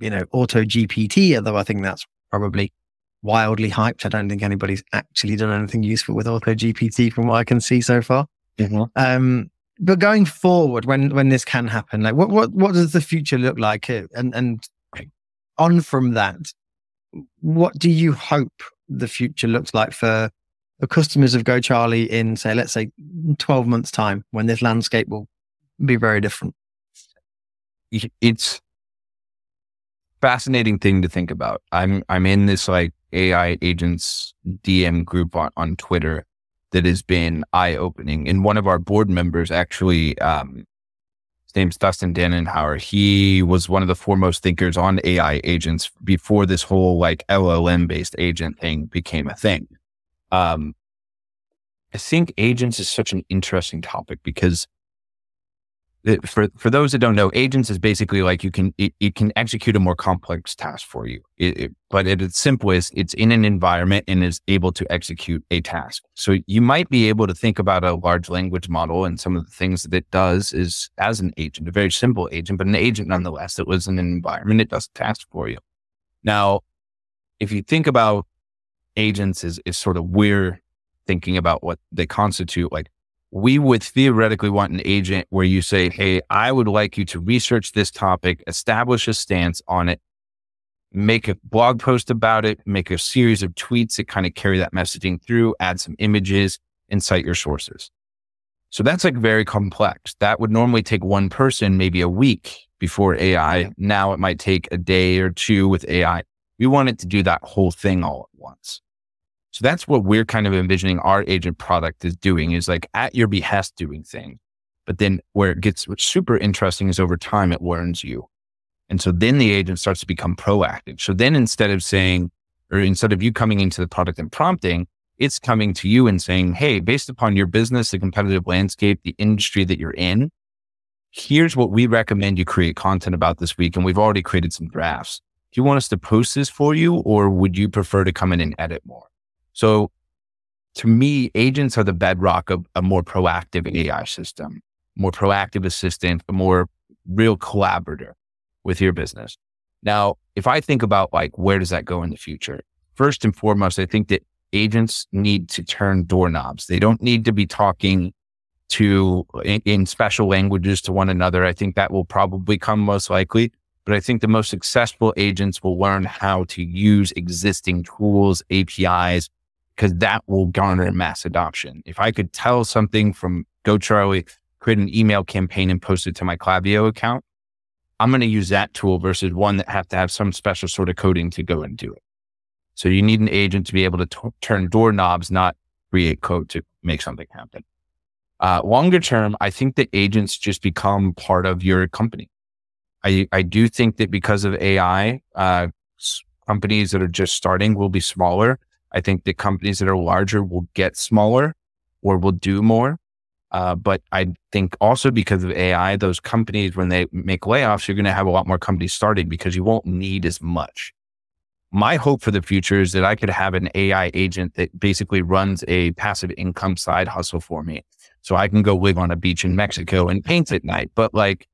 you know, auto GPT, although I think that's probably wildly hyped. I don't think anybody's actually done anything useful with auto GPT from what I can see so far. Mm-hmm. Um, but going forward, when when this can happen, like what what what does the future look like? Uh, and and on from that, what do you hope the future looks like for the customers of Go Charlie in say, let's say, twelve months' time, when this landscape will be very different?
It's fascinating thing to think about. I'm I'm in this like AI agents DM group on, on Twitter that has been eye opening. And one of our board members actually, um, his name's Dustin Dannenhauer. He was one of the foremost thinkers on AI agents before this whole like LLM based agent thing became a thing. Um, I think agents is such an interesting topic because for for those that don't know, agents is basically like you can it, it can execute a more complex task for you. It, it, but at its simplest, it's in an environment and is able to execute a task. So you might be able to think about a large language model and some of the things that it does is as an agent, a very simple agent, but an agent nonetheless that lives in an environment. It does a task for you. Now, if you think about agents is is sort of we're thinking about what they constitute, like we would theoretically want an agent where you say, Hey, I would like you to research this topic, establish a stance on it, make a blog post about it, make a series of tweets that kind of carry that messaging through, add some images and cite your sources. So that's like very complex. That would normally take one person, maybe a week before AI. Now it might take a day or two with AI. We want it to do that whole thing all at once. So that's what we're kind of envisioning our agent product is doing is like at your behest doing things. But then where it gets super interesting is over time it learns you. And so then the agent starts to become proactive. So then instead of saying, or instead of you coming into the product and prompting, it's coming to you and saying, Hey, based upon your business, the competitive landscape, the industry that you're in, here's what we recommend you create content about this week. And we've already created some drafts. Do you want us to post this for you or would you prefer to come in and edit more? So to me, agents are the bedrock of a more proactive AI system, more proactive assistant, a more real collaborator with your business. Now, if I think about like, where does that go in the future? First and foremost, I think that agents need to turn doorknobs. They don't need to be talking to in, in special languages to one another. I think that will probably come most likely. But I think the most successful agents will learn how to use existing tools, APIs, because that will garner mass adoption. If I could tell something from Go Charlie, create an email campaign and post it to my Klaviyo account, I'm going to use that tool versus one that have to have some special sort of coding to go and do it. So you need an agent to be able to t- turn doorknobs, not create code to make something happen. Uh, longer term, I think that agents just become part of your company. I, I do think that because of AI, uh, companies that are just starting will be smaller I think the companies that are larger will get smaller or will do more. Uh, but I think also because of AI, those companies, when they make layoffs, you're going to have a lot more companies starting because you won't need as much. My hope for the future is that I could have an AI agent that basically runs a passive income side hustle for me. So I can go live on a beach in Mexico and paint at night. But like,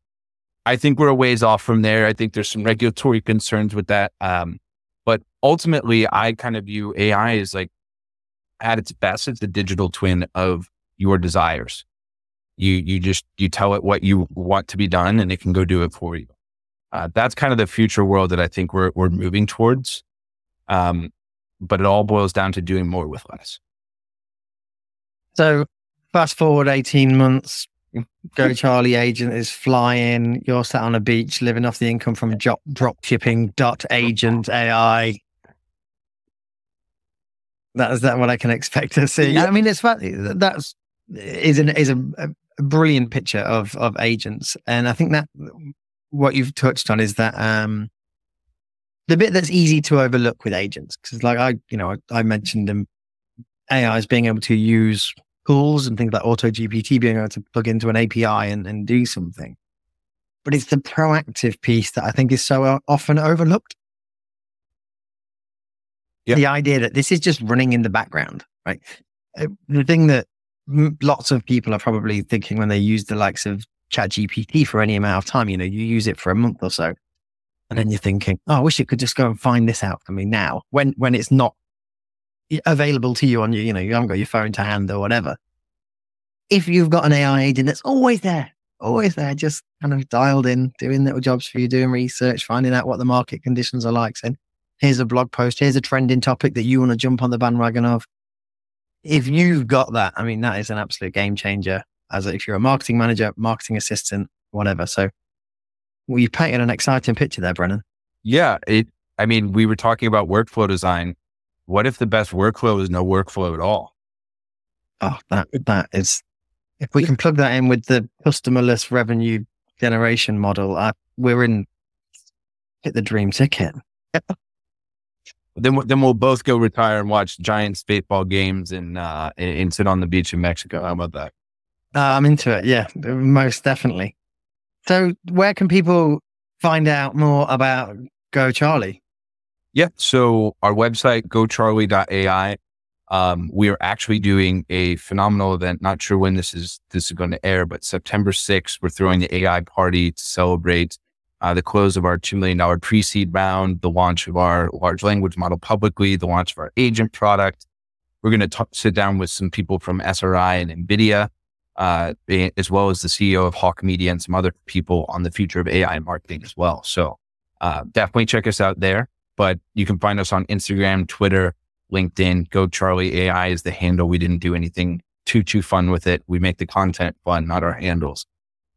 I think we're a ways off from there. I think there's some regulatory concerns with that. Um, but ultimately, I kind of view AI as like at its best, it's the digital twin of your desires. You you just you tell it what you want to be done, and it can go do it for you. Uh, that's kind of the future world that I think we're we're moving towards. Um, but it all boils down to doing more with less.
So, fast forward eighteen months, Go Charlie agent is flying. You're sat on a beach living off the income from drop, drop shipping dot agent AI. That is that what I can expect to see. Yeah. I mean, it's. That's is an is a, a brilliant picture of of agents, and I think that what you've touched on is that um the bit that's easy to overlook with agents because like I you know I, I mentioned them AI is being able to use tools and things like Auto GPT being able to plug into an API and, and do something. But it's the proactive piece that I think is so often overlooked. Yep. The idea that this is just running in the background, right? Uh, the thing that lots of people are probably thinking when they use the likes of Chat GPT for any amount of time, you know, you use it for a month or so. And then you're thinking, oh, I wish it could just go and find this out for me now when, when it's not available to you on your, you know, you haven't got your phone to hand or whatever. If you've got an AI agent that's always there, always there, just kind of dialed in, doing little jobs for you, doing research, finding out what the market conditions are like, saying, here's a blog post, here's a trending topic that you want to jump on the bandwagon of. If you've got that, I mean, that is an absolute game changer. As if you're a marketing manager, marketing assistant, whatever. So, well, you painted an exciting picture there, Brennan.
Yeah, it. I mean, we were talking about workflow design. What if the best workflow is no workflow at all?
Oh, that that is. If we can plug that in with the customerless revenue generation model, uh, we're in. Hit the dream ticket.
then then we'll both go retire and watch Giants baseball games and uh, and sit on the beach in Mexico. How about that?
Uh, I'm into it. Yeah, most definitely. So, where can people find out more about Go Charlie?
Yeah. So our website, gocharlie.ai. Um, we are actually doing a phenomenal event. Not sure when this is this is going to air, but September 6th, we're throwing the AI party to celebrate uh, the close of our $2 million pre-seed round, the launch of our large language model publicly, the launch of our agent product. We're going to sit down with some people from SRI and NVIDIA, uh, as well as the CEO of Hawke Media and some other people on the future of AI marketing as well. So uh, definitely check us out there. But you can find us on Instagram, Twitter, LinkedIn. Go Charlie AI is the handle. We didn't do anything too too fun with it. We make the content fun, not our handles.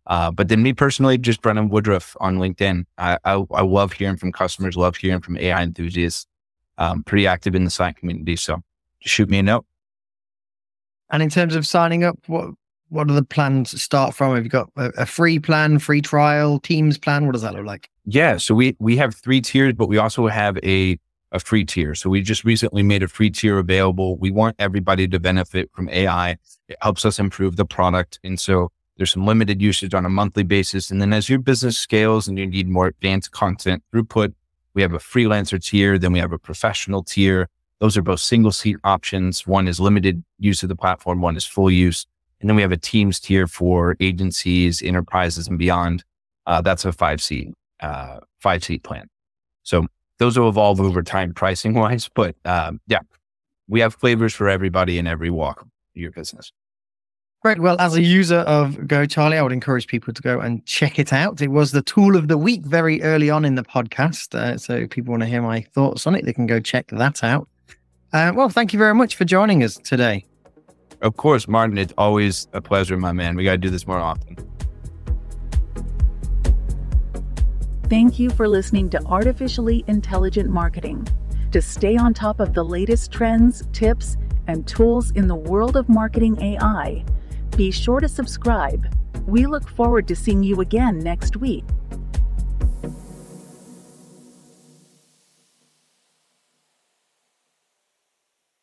Uh, but then me personally, just Brennan Woodruff on LinkedIn. I, I, I love hearing from customers, love hearing from AI enthusiasts. Um, pretty active in the Slack community, so shoot me a note.
And in terms of signing up, what what are the plans to start from? Have you got a, a, free plan, free trial, teams plan? What does that look like?
Yeah, so we we have three tiers, but we also have a a free tier. So we just recently made a free tier available. We want everybody to benefit from AI. It helps us improve the product, and so there's some limited usage on a monthly basis. And then as your business scales and you need more advanced content throughput, we have a freelancer tier, then we have a professional tier. Those are both single seat options. One is limited use of the platform, one is full use. And then we have a teams tier for agencies, enterprises, and beyond. Uh, that's a five seat, uh, five seat plan. So those will evolve over time pricing wise, but um, yeah, we have flavors for everybody in every walk of your business.
Great. Well, as a user of Go Charlie, I would encourage people to go and check it out. It was the tool of the week very early on in the podcast. Uh, so if people want to hear my thoughts on it, they can go check that out. Uh, well, thank you very much for joining us today.
Of course, Martin. It's always a pleasure, my man. We got to do this more often.
Thank you for listening to Artificially Intelligent Marketing. To stay on top of the latest trends, tips, and tools in the world of marketing AI, be sure to subscribe. We look forward to seeing you again next week.